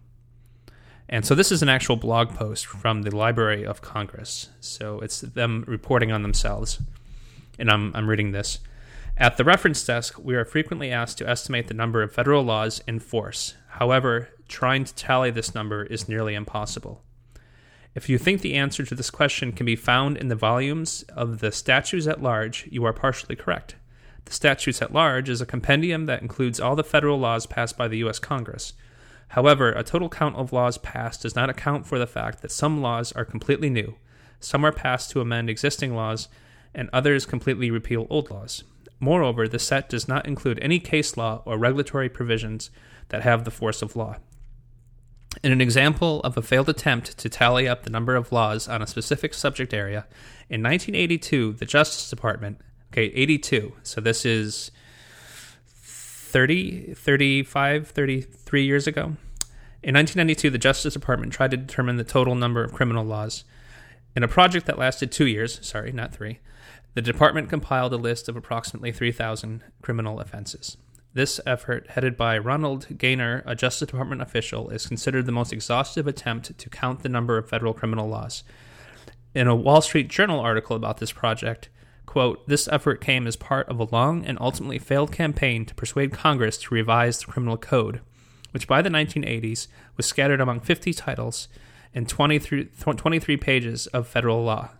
And so this is an actual blog post from the Library of Congress. So it's them reporting on themselves. And I'm, I'm reading this. At the reference desk, we are frequently asked to estimate the number of federal laws in force. However, trying to tally this number is nearly impossible. If you think the answer to this question can be found in the volumes of the statutes at large, you are partially correct. The statutes at large is a compendium that includes all the federal laws passed by the U.S. Congress. However, a total count of laws passed does not account for the fact that some laws are completely new, some are passed to amend existing laws, and others completely repeal old laws. Moreover, the set does not include any case law or regulatory provisions that have the force of law. In an example of a failed attempt to tally up the number of laws on a specific subject area, in 1982, the Justice Department, okay, 82, so this is 30, 35, 33 years ago. In 1992, the Justice Department tried to determine the total number of criminal laws. In a project that lasted two years, sorry, not three, the department compiled a list of approximately 3,000 criminal offenses. This effort, headed by Ronald Gainer, a Justice Department official, is considered the most exhaustive attempt to count the number of federal criminal laws. In a Wall Street Journal article about this project, quote, this effort came as part of a long and ultimately failed campaign to persuade Congress to revise the criminal code, which by the 1980s was scattered among 50 titles and 23, 23 pages of federal law.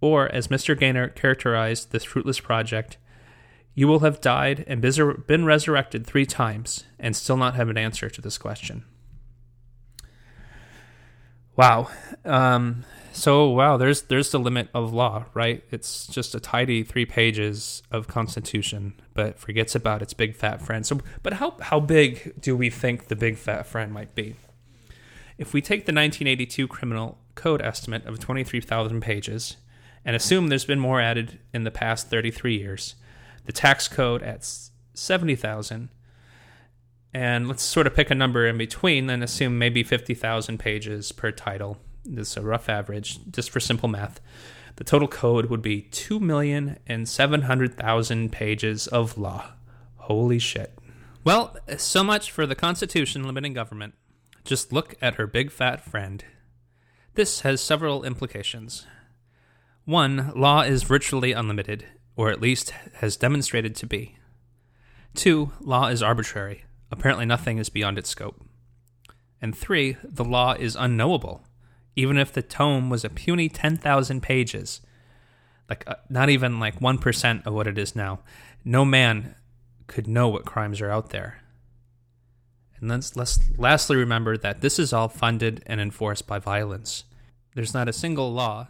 Or, as Mr. Gainer characterized this fruitless project, you will have died and been resurrected three times and still not have an answer to this question. Wow. Um, so wow, there's there's the limit of law, right? It's just a tidy three pages of Constitution, but forgets about its big fat friend. So, but how how big do we think the big fat friend might be? If we take the 1982 Criminal Code estimate of 23,000 pages and assume there's been more added in the past 33 years, the tax code at 70,000 and let's sort of pick a number in between and assume maybe 50,000 pages per title. This is a rough average, just for simple math. The total code would be 2,700,000 pages of law. Holy shit. Well, so much for the Constitution limiting government. Just look at her big fat friend. This has several implications. One, law is virtually unlimited, or at least has demonstrated to be. Two, law is arbitrary. Apparently, nothing is beyond its scope. And three, the law is unknowable, even if the tome was a puny 10,000 pages, like uh, not even like 1% of what it is now. No man could know what crimes are out there. And let's, let's lastly remember that this is all funded and enforced by violence. There's not a single law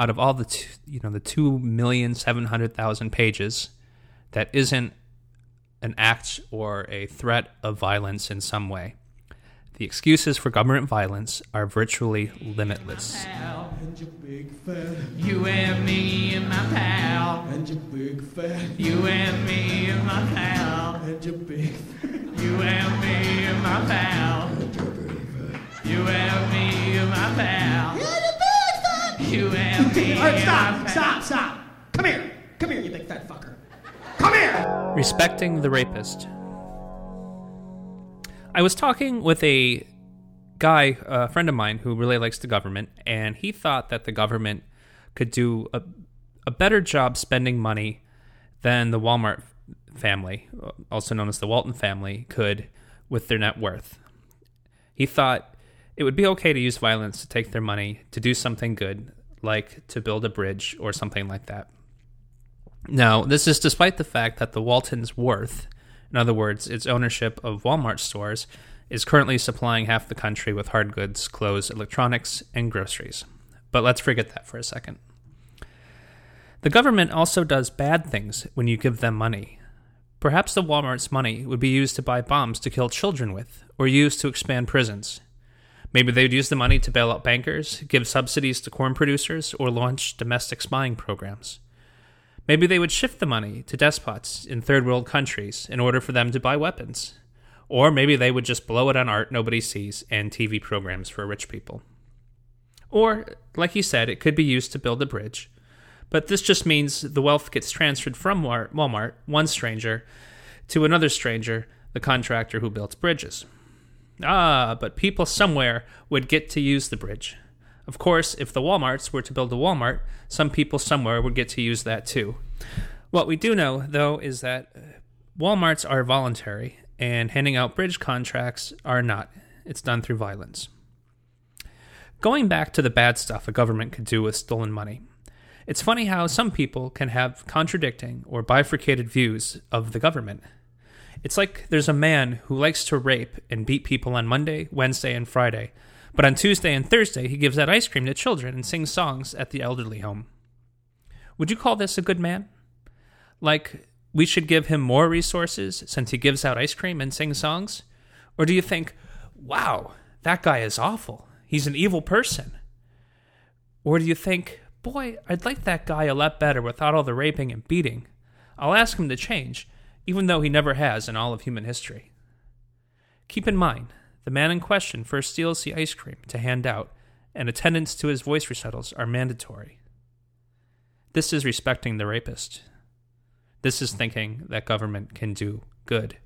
out of all the two, you know the two million seven hundred thousand pages that isn't an act or a threat of violence in some way. The excuses for government violence are virtually limitless. You and me and my pal. You and your big fat. You and me and my pal. And your big You and me and my pal. And your big fat. You and me and my pal. You and me. All right, stop, stop, stop. Come here. Come here, you big fat fucker. Come here. Respecting the rapist. I was talking with a guy, a friend of mine, who really likes the government, and he thought that the government could do a, a better job spending money than the Walmart family, also known as the Walton family, could with their net worth. He thought it would be okay to use violence to take their money to do something good, like to build a bridge or something like that. Now, this is despite the fact that the Walton's worth, in other words, its ownership of Walmart stores, is currently supplying half the country with hard goods, clothes, electronics, and groceries. But let's forget that for a second. The government also does bad things when you give them money. Perhaps the Walmart's money would be used to buy bombs to kill children with, or used to expand prisons. Maybe they would use the money to bail out bankers, give subsidies to corn producers, or launch domestic spying programs. Maybe they would shift the money to despots in third world countries in order for them to buy weapons. Or maybe they would just blow it on art nobody sees and TV programs for rich people. Or, like you said, it could be used to build a bridge. But this just means the wealth gets transferred from Walmart, one stranger, to another stranger, the contractor who built bridges. Ah, but people somewhere would get to use the bridge. Of course, if the Walmarts were to build a Walmart, some people somewhere would get to use that too. What we do know, though, is that uh, Walmarts are voluntary and handing out bridge contracts are not. It's done through violence. Going back to the bad stuff a government could do with stolen money, it's funny how some people can have contradicting or bifurcated views of the government. It's like there's a man who likes to rape and beat people on Monday, Wednesday, and Friday, but on Tuesday and Thursday he gives out ice cream to children and sings songs at the elderly home. Would you call this a good man? Like, we should give him more resources since he gives out ice cream and sings songs? Or do you think, wow, that guy is awful? He's an evil person? Or do you think, boy, I'd like that guy a lot better without all the raping and beating? I'll ask him to change, even though he never has in all of human history. Keep in mind, the man in question first steals the ice cream to hand out, and attendance to his voice recitals are mandatory. This is respecting the rapist. This is thinking that government can do good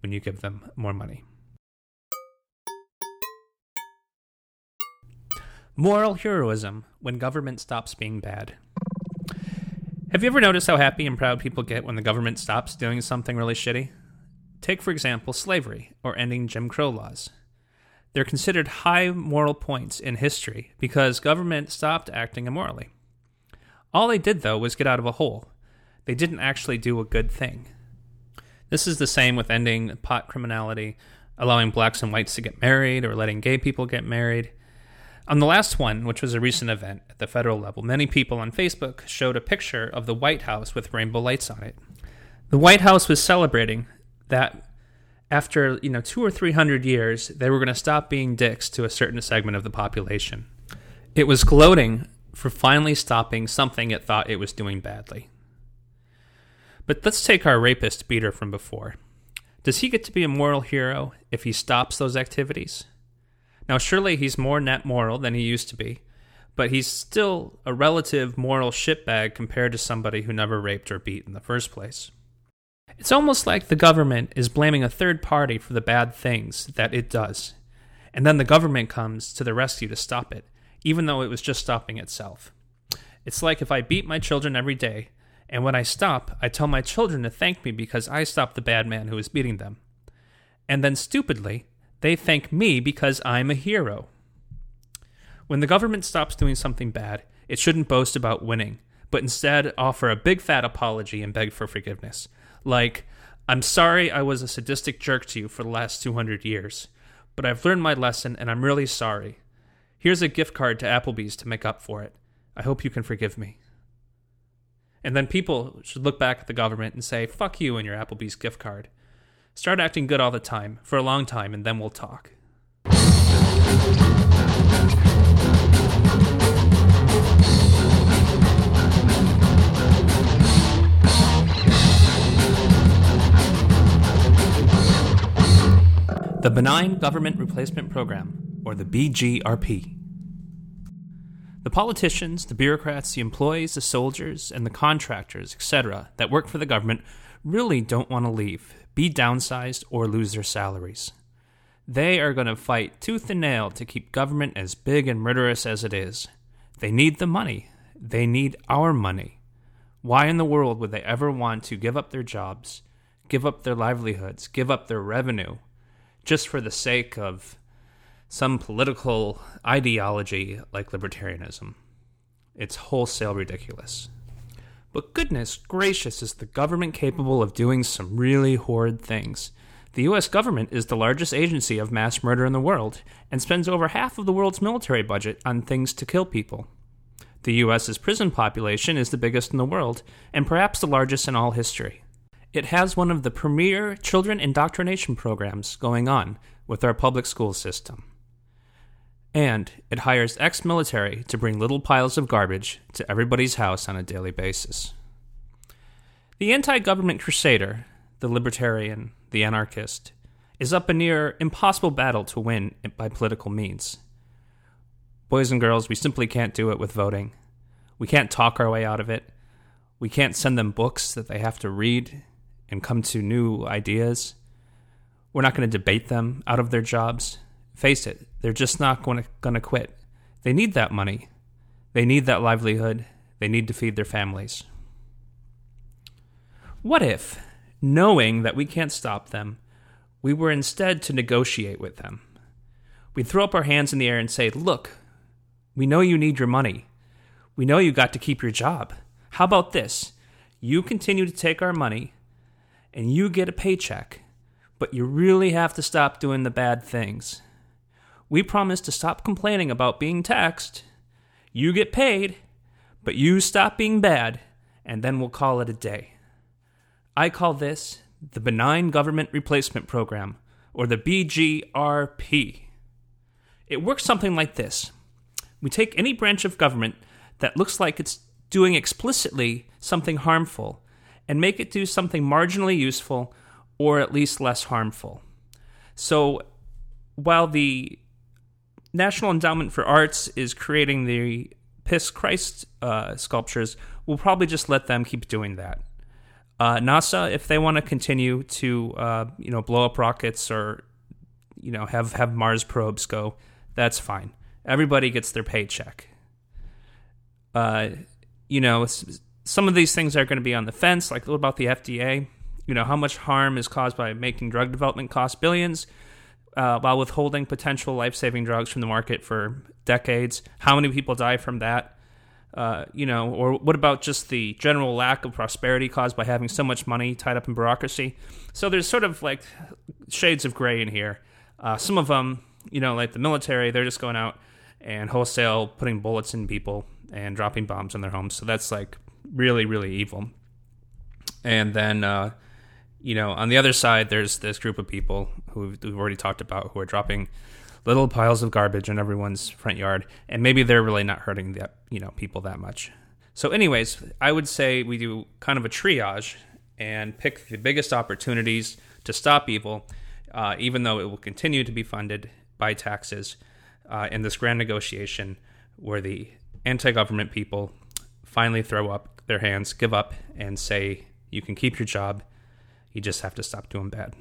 when you give them more money. Moral heroism when government stops being bad. Have you ever noticed how happy and proud people get when the government stops doing something really shitty? Take, for example, slavery or ending Jim Crow laws. They're considered high moral points in history because government stopped acting immorally. All they did, though, was get out of a hole. They didn't actually do a good thing. This is the same with ending pot criminality, allowing blacks and whites to get married, or letting gay people get married. On the last one, which was a recent event at the federal level, many people on Facebook showed a picture of the White House with rainbow lights on it. The White House was celebrating that after, you know, 2 or 300 years, they were going to stop being dicks to a certain segment of the population. It was gloating for finally stopping something it thought it was doing badly. But let's take our rapist beater from before. Does he get to be a moral hero if he stops those activities? Now, surely he's more net moral than he used to be, but he's still a relative moral shitbag compared to somebody who never raped or beat in the first place. It's almost like the government is blaming a third party for the bad things that it does, and then the government comes to the rescue to stop it, even though it was just stopping itself. It's like if I beat my children every day, and when I stop, I tell my children to thank me because I stopped the bad man who was beating them. And then stupidly, they thank me because I'm a hero. When the government stops doing something bad, it shouldn't boast about winning, but instead offer a big fat apology and beg for forgiveness. Like, I'm sorry I was a sadistic jerk to you for the last 200 years, but I've learned my lesson and I'm really sorry. Here's a gift card to Applebee's to make up for it. I hope you can forgive me. And then people should look back at the government and say, fuck you and your Applebee's gift card. Start acting good all the time, for a long time, and then we'll talk. The Benign Government Replacement Program, or the BGRP. The politicians, the bureaucrats, the employees, the soldiers, and the contractors, etc., that work for the government really don't want to leave be downsized, or lose their salaries. They are going to fight tooth and nail to keep government as big and murderous as it is. They need the money. They need our money. Why in the world would they ever want to give up their jobs, give up their livelihoods, give up their revenue, just for the sake of some political ideology like libertarianism? It's wholesale ridiculous. But goodness gracious, is the government capable of doing some really horrid things. The US government is the largest agency of mass murder in the world and spends over half of the world's military budget on things to kill people. The US's prison population is the biggest in the world and perhaps the largest in all history. It has one of the premier children indoctrination programs going on with our public school system and it hires ex military to bring little piles of garbage to everybody's house on a daily basis. The anti government crusader, the libertarian, the anarchist, is up a near impossible battle to win by political means. Boys and girls, we simply can't do it with voting. We can't talk our way out of it. We can't send them books that they have to read and come to new ideas. We're not going to debate them out of their jobs. Face it, they're just not going to quit. They need that money. They need that livelihood. They need to feed their families. What if, knowing that we can't stop them, we were instead to negotiate with them? We'd throw up our hands in the air and say, Look, we know you need your money. We know you got to keep your job. How about this? You continue to take our money and you get a paycheck, but you really have to stop doing the bad things. We promise to stop complaining about being taxed. You get paid, but you stop being bad, and then we'll call it a day. I call this the Benign Government Replacement Program, or the BGRP. It works something like this we take any branch of government that looks like it's doing explicitly something harmful and make it do something marginally useful or at least less harmful. So while the National Endowment for Arts is creating the Piss Christ uh, sculptures, we'll probably just let them keep doing that. Uh, NASA, if they want to continue to, uh, you know, blow up rockets or, you know, have have Mars probes go, that's fine everybody gets their paycheck. Uh, you know, some of these things are going to be on the fence. Like, what about the FDA? You know, how much harm is caused by making drug development cost billions uh, while withholding potential life saving drugs from the market for decades? How many people die from that? Uh, you know, or what about just the general lack of prosperity caused by having so much money tied up in bureaucracy? So there's sort of like shades of gray in here. Uh, some of them, you know, like the military, they're just going out and wholesale putting bullets in people and dropping bombs on their homes. So that's like really, really evil. And then, uh, you know, on the other side, there's this group of people who we've already talked about who are dropping little piles of garbage in everyone's front yard, and maybe they're really not hurting the you know people that much. So, anyways, I would say we do kind of a triage and pick the biggest opportunities to stop evil, uh, even though it will continue to be funded by taxes uh, in this grand negotiation where the anti government people finally throw up their hands, give up, and say, You can keep your job, you just have to stop doing bad.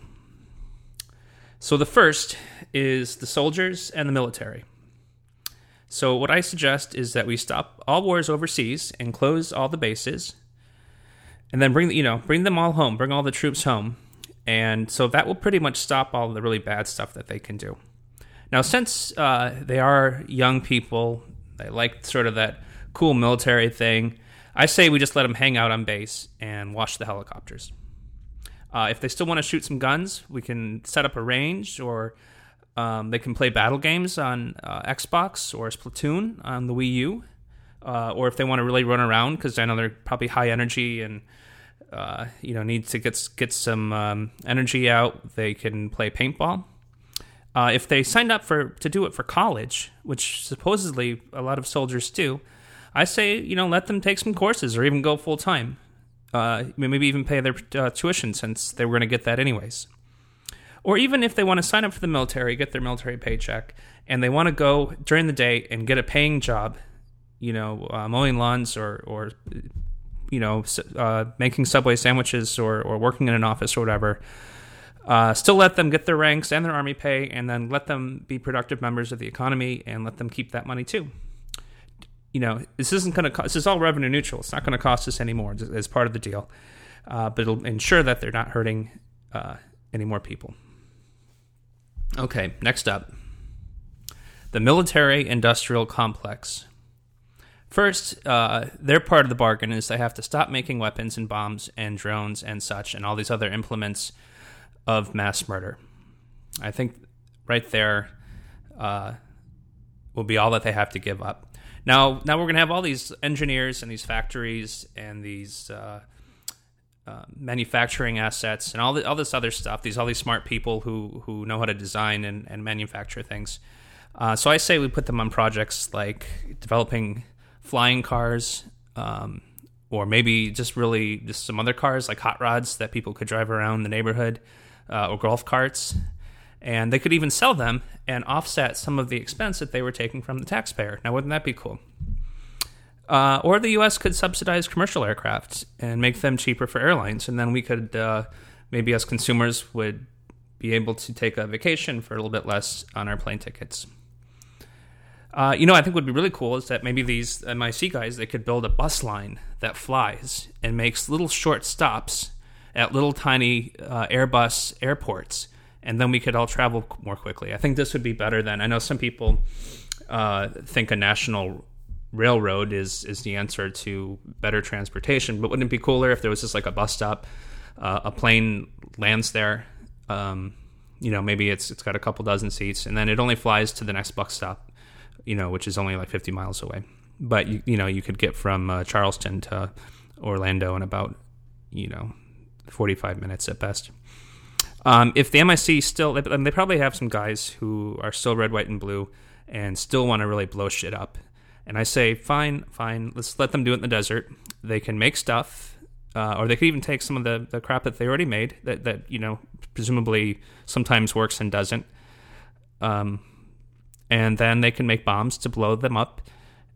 So the first is the soldiers and the military. So what I suggest is that we stop all wars overseas and close all the bases, and then bring you know bring them all home, bring all the troops home, and so that will pretty much stop all the really bad stuff that they can do. Now, since uh, they are young people, they like sort of that cool military thing. I say we just let them hang out on base and watch the helicopters. Uh, if they still want to shoot some guns, we can set up a range, or um, they can play battle games on uh, Xbox or Splatoon on the Wii U. Uh, or if they want to really run around, because I know they're probably high energy and uh, you know need to get get some um, energy out, they can play paintball. Uh, if they signed up for to do it for college, which supposedly a lot of soldiers do, I say you know let them take some courses or even go full time. Uh, maybe even pay their uh, tuition since they were going to get that anyways. Or even if they want to sign up for the military, get their military paycheck, and they want to go during the day and get a paying job, you know, uh, mowing lawns or or you know uh, making subway sandwiches or or working in an office or whatever uh, still let them get their ranks and their army pay, and then let them be productive members of the economy and let them keep that money too. You know, this isn't going to cost, this is all revenue neutral. It's not going to cost us anymore as part of the deal, uh, but it'll ensure that they're not hurting uh, any more people. Okay, next up the military industrial complex. First, uh, their part of the bargain is they have to stop making weapons and bombs and drones and such and all these other implements of mass murder. I think right there uh, will be all that they have to give up. Now, now we're going to have all these engineers and these factories and these uh, uh, manufacturing assets and all the, all this other stuff. These all these smart people who who know how to design and, and manufacture things. Uh, so I say we put them on projects like developing flying cars. Um, or maybe just really just some other cars like hot rods that people could drive around the neighborhood uh, or golf carts. And they could even sell them and offset some of the expense that they were taking from the taxpayer. Now, wouldn't that be cool? Uh, or the U.S. could subsidize commercial aircraft and make them cheaper for airlines, and then we could uh, maybe as consumers would be able to take a vacation for a little bit less on our plane tickets. Uh, you know, I think would be really cool is that maybe these MIC guys they could build a bus line that flies and makes little short stops at little tiny uh, Airbus airports, and then we could all travel more quickly. I think this would be better than I know some people uh, think a national railroad is is the answer to better transportation, but wouldn't it be cooler if there was just like a bus stop, uh, a plane lands there, um, you know, maybe it's it's got a couple dozen seats, and then it only flies to the next bus stop, you know, which is only like 50 miles away. But you you know you could get from uh, Charleston to Orlando in about you know 45 minutes at best. Um, if the MIC still, they probably have some guys who are still red, white, and blue, and still want to really blow shit up. And I say, fine, fine, let's let them do it in the desert. They can make stuff, uh, or they could even take some of the, the crap that they already made that, that you know presumably sometimes works and doesn't. Um, and then they can make bombs to blow them up,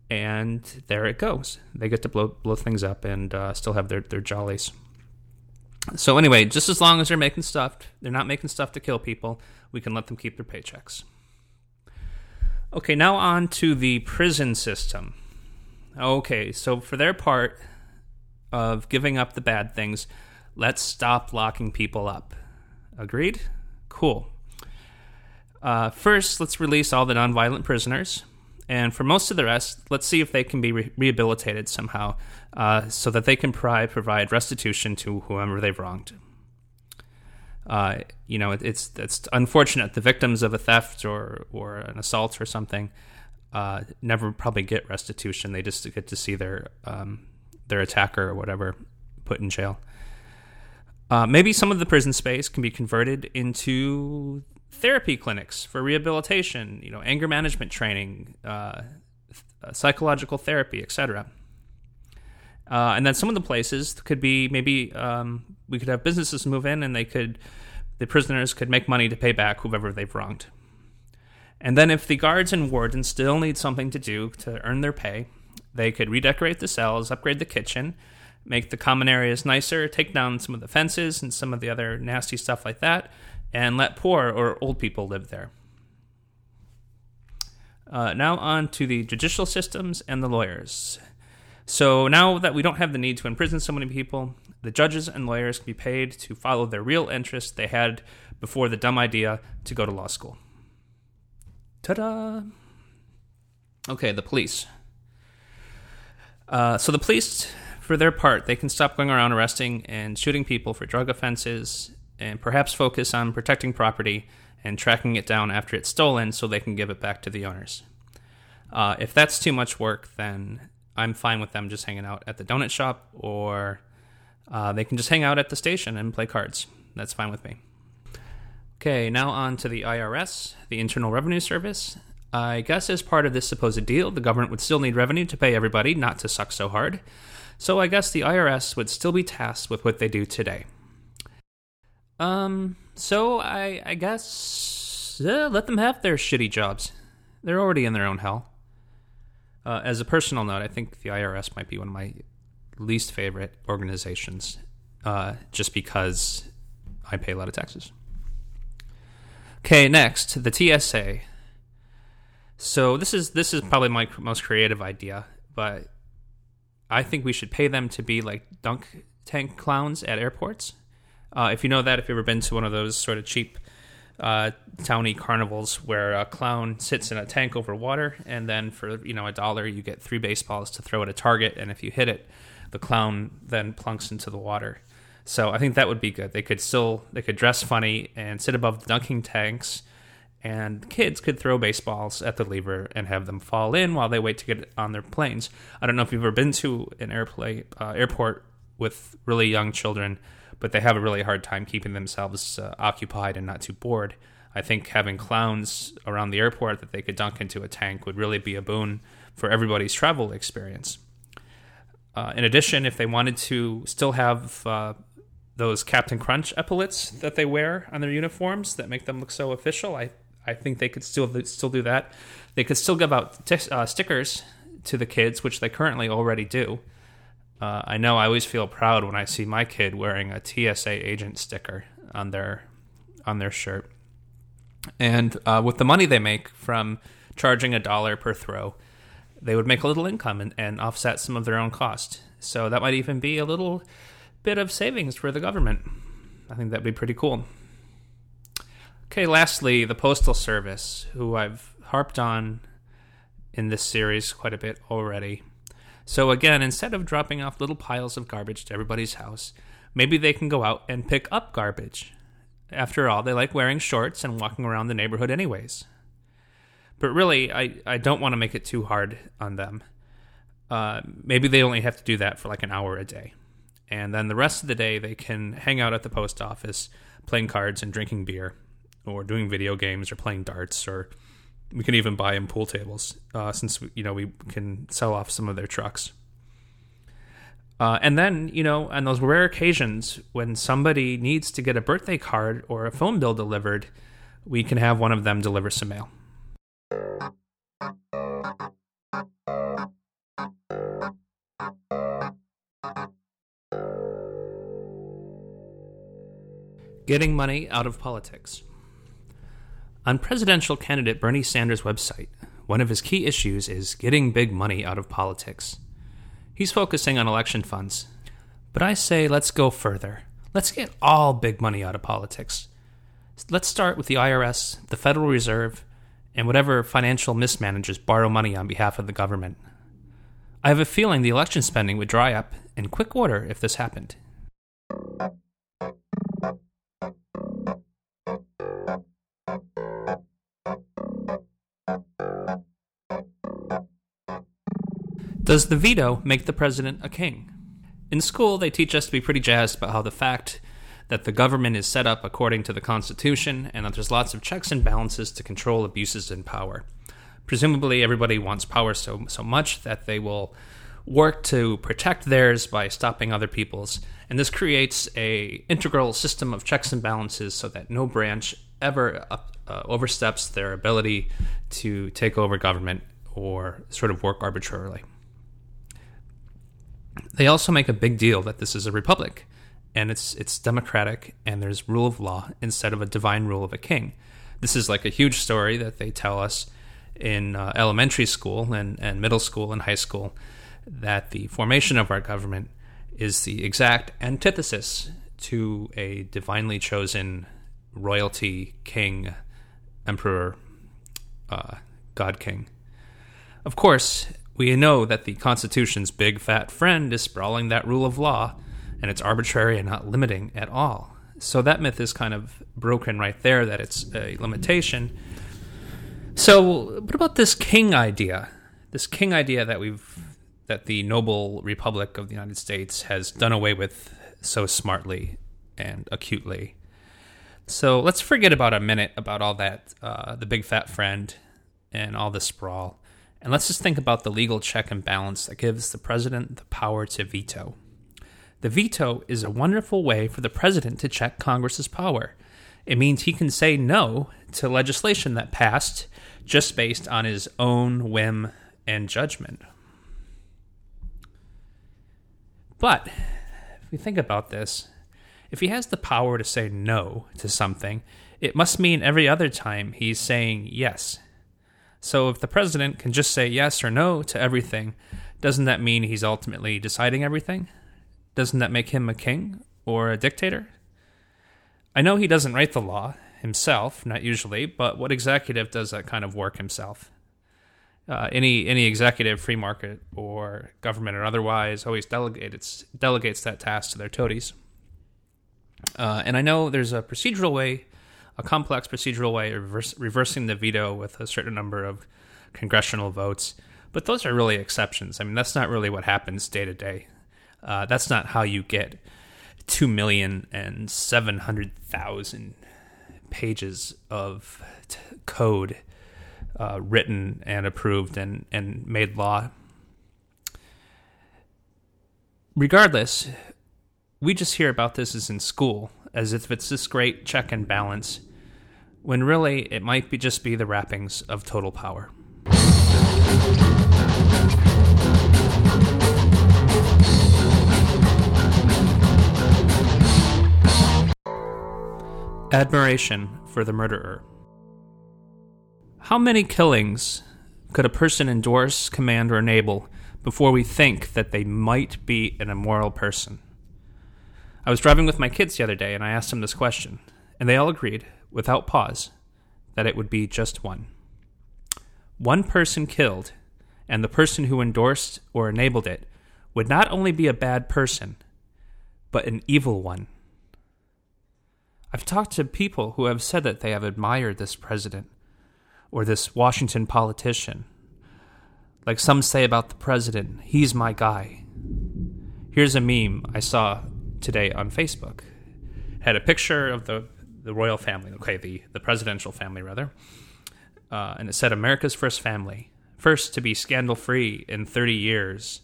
and there it goes. They get to blow blow things up and uh, still have their their jollies. So anyway, just as long as they're making stuff, they're not making stuff to kill people. We can let them keep their paychecks. Okay, now on to the prison system. Okay, so for their part of giving up the bad things, let's stop locking people up. Agreed? Cool. Uh, first, let's release all the nonviolent prisoners. And for most of the rest, let's see if they can be re- rehabilitated somehow uh, so that they can provide restitution to whoever they've wronged. Uh, you know, it, it's it's unfortunate the victims of a theft or or an assault or something uh, never probably get restitution. They just get to see their um, their attacker or whatever put in jail. Uh, maybe some of the prison space can be converted into therapy clinics for rehabilitation, you know, anger management training, uh, psychological therapy, etc. Uh, and then some of the places could be maybe um, we could have businesses move in and they could the prisoners could make money to pay back whoever they've wronged. And then if the guards and wardens still need something to do to earn their pay, they could redecorate the cells, upgrade the kitchen, make the common areas nicer, take down some of the fences and some of the other nasty stuff like that, and let poor or old people live there. Uh, now on to the judicial systems and the lawyers. So now that we don't have the need to imprison so many people, the judges and lawyers can be paid to follow their real interests they had before the dumb idea to go to law school. Ta da! Okay, the police. Uh, so the police for their part, they can stop going around arresting and shooting people for drug offenses and perhaps focus on protecting property and tracking it down after it's stolen so they can give it back to the owners. Uh, if that's too much work, then I'm fine with them just hanging out at the donut shop or uh, they can just hang out at the station and play cards. That's fine with me. Okay, now on to the IRS, the Internal Revenue Service. I guess as part of this supposed deal, the government would still need revenue to pay everybody not to suck so hard. So I guess the IRS would still be tasked with what they do today. Um, so I, I guess uh, let them have their shitty jobs. They're already in their own hell. Uh, as a personal note, I think the IRS might be one of my least favorite organizations, uh, just because I pay a lot of taxes. Okay, next the TSA. So this is this is probably my most creative idea, but I think we should pay them to be like dunk tank clowns at airports. Uh, if you know that, if you've ever been to one of those sort of cheap uh, towny carnivals where a clown sits in a tank over water, and then for you know a dollar you get three baseballs to throw at a target, and if you hit it, the clown then plunks into the water. So I think that would be good. They could still they could dress funny and sit above the dunking tanks and kids could throw baseballs at the lever and have them fall in while they wait to get on their planes. I don't know if you've ever been to an airplane uh, airport with really young children, but they have a really hard time keeping themselves uh, occupied and not too bored. I think having clowns around the airport that they could dunk into a tank would really be a boon for everybody's travel experience. Uh, in addition, if they wanted to still have uh, those Captain Crunch epaulets that they wear on their uniforms that make them look so official. I I think they could still still do that. They could still give out t- uh, stickers to the kids, which they currently already do. Uh, I know I always feel proud when I see my kid wearing a TSA agent sticker on their on their shirt. And uh, with the money they make from charging a dollar per throw, they would make a little income and, and offset some of their own cost. So that might even be a little bit of savings for the government. I think that'd be pretty cool. Okay, lastly, the Postal Service, who I've harped on in this series quite a bit already. So, again, instead of dropping off little piles of garbage to everybody's house, maybe they can go out and pick up garbage. After all, they like wearing shorts and walking around the neighborhood, anyways. But really, I, I don't want to make it too hard on them. Uh, maybe they only have to do that for like an hour a day. And then the rest of the day, they can hang out at the post office playing cards and drinking beer, or doing video games, or playing darts, or we can even buy them pool tables uh, since you know we can sell off some of their trucks. Uh, and then you know, on those rare occasions when somebody needs to get a birthday card or a phone bill delivered, we can have one of them deliver some mail. Getting money out of politics. On presidential candidate Bernie Sanders' website, one of his key issues is getting big money out of politics. He's focusing on election funds. But I say let's go further. Let's get all big money out of politics. Let's start with the IRS, the Federal Reserve, and whatever financial mismanagers borrow money on behalf of the government. I have a feeling the election spending would dry up in quick order if this happened. Does the veto make the president a king? In school, they teach us to be pretty jazzed about how the fact that the government is set up according to the Constitution and that there's lots of checks and balances to control abuses in power. Presumably, everybody wants power so, so much that they will work to protect theirs by stopping other people's and this creates a integral system of checks and balances so that no branch ever uh, oversteps their ability to take over government or sort of work arbitrarily they also make a big deal that this is a republic and it's it's democratic and there's rule of law instead of a divine rule of a king. This is like a huge story that they tell us in uh, elementary school and, and middle school and high school that the formation of our government is the exact antithesis to a divinely chosen royalty king, emperor, uh, god king. Of course, we know that the Constitution's big fat friend is sprawling that rule of law, and it's arbitrary and not limiting at all. So that myth is kind of broken right there that it's a limitation. So, what about this king idea? This king idea that we've that the noble republic of the United States has done away with so smartly and acutely. So let's forget about a minute about all that, uh, the big fat friend, and all the sprawl. And let's just think about the legal check and balance that gives the president the power to veto. The veto is a wonderful way for the president to check Congress's power. It means he can say no to legislation that passed just based on his own whim and judgment. But if we think about this, if he has the power to say no to something, it must mean every other time he's saying yes. So if the president can just say yes or no to everything, doesn't that mean he's ultimately deciding everything? Doesn't that make him a king or a dictator? I know he doesn't write the law himself, not usually, but what executive does that kind of work himself? Uh, any any executive, free market or government or otherwise, always delegates delegates that task to their toadies. Uh, and I know there's a procedural way a complex procedural way of reverse, reversing the veto with a certain number of congressional votes. But those are really exceptions. I mean, that's not really what happens day to day. Uh, that's not how you get two million and seven hundred thousand pages of t- code uh, written and approved and, and made law. Regardless, we just hear about this as in school, as if it's this great check and balance, when really it might be just be the wrappings of total power. Admiration for the murderer. How many killings could a person endorse, command, or enable before we think that they might be an immoral person? I was driving with my kids the other day and I asked them this question, and they all agreed, without pause, that it would be just one. One person killed, and the person who endorsed or enabled it would not only be a bad person, but an evil one. I've talked to people who have said that they have admired this president or this Washington politician. Like some say about the president, he's my guy. Here's a meme I saw today on Facebook. Had a picture of the, the royal family, okay, the, the presidential family, rather. Uh, and it said, America's first family, first to be scandal free in 30 years.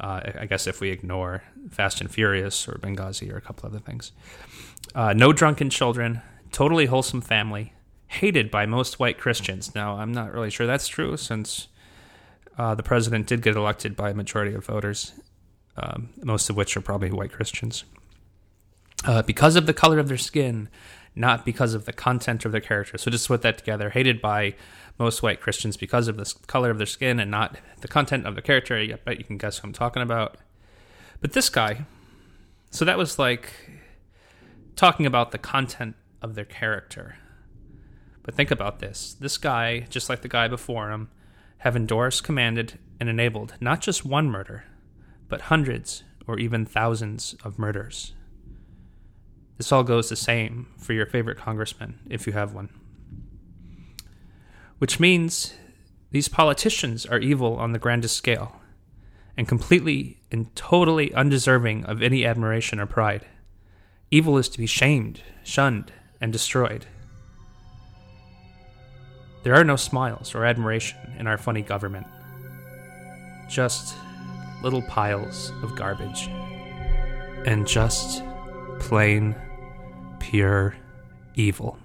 Uh, I guess if we ignore Fast and Furious or Benghazi or a couple other things. Uh, no drunken children, totally wholesome family, hated by most white Christians. Now, I'm not really sure that's true since uh, the president did get elected by a majority of voters, um, most of which are probably white Christians. Uh, because of the color of their skin, not because of the content of their character. So just put that together. Hated by most white Christians because of the color of their skin and not the content of the character. I bet you can guess who I'm talking about. But this guy, so that was like talking about the content of their character. But think about this this guy, just like the guy before him, have endorsed, commanded, and enabled not just one murder, but hundreds or even thousands of murders. This all goes the same for your favorite congressman, if you have one. Which means these politicians are evil on the grandest scale, and completely and totally undeserving of any admiration or pride. Evil is to be shamed, shunned, and destroyed. There are no smiles or admiration in our funny government. Just little piles of garbage. And just plain, pure evil.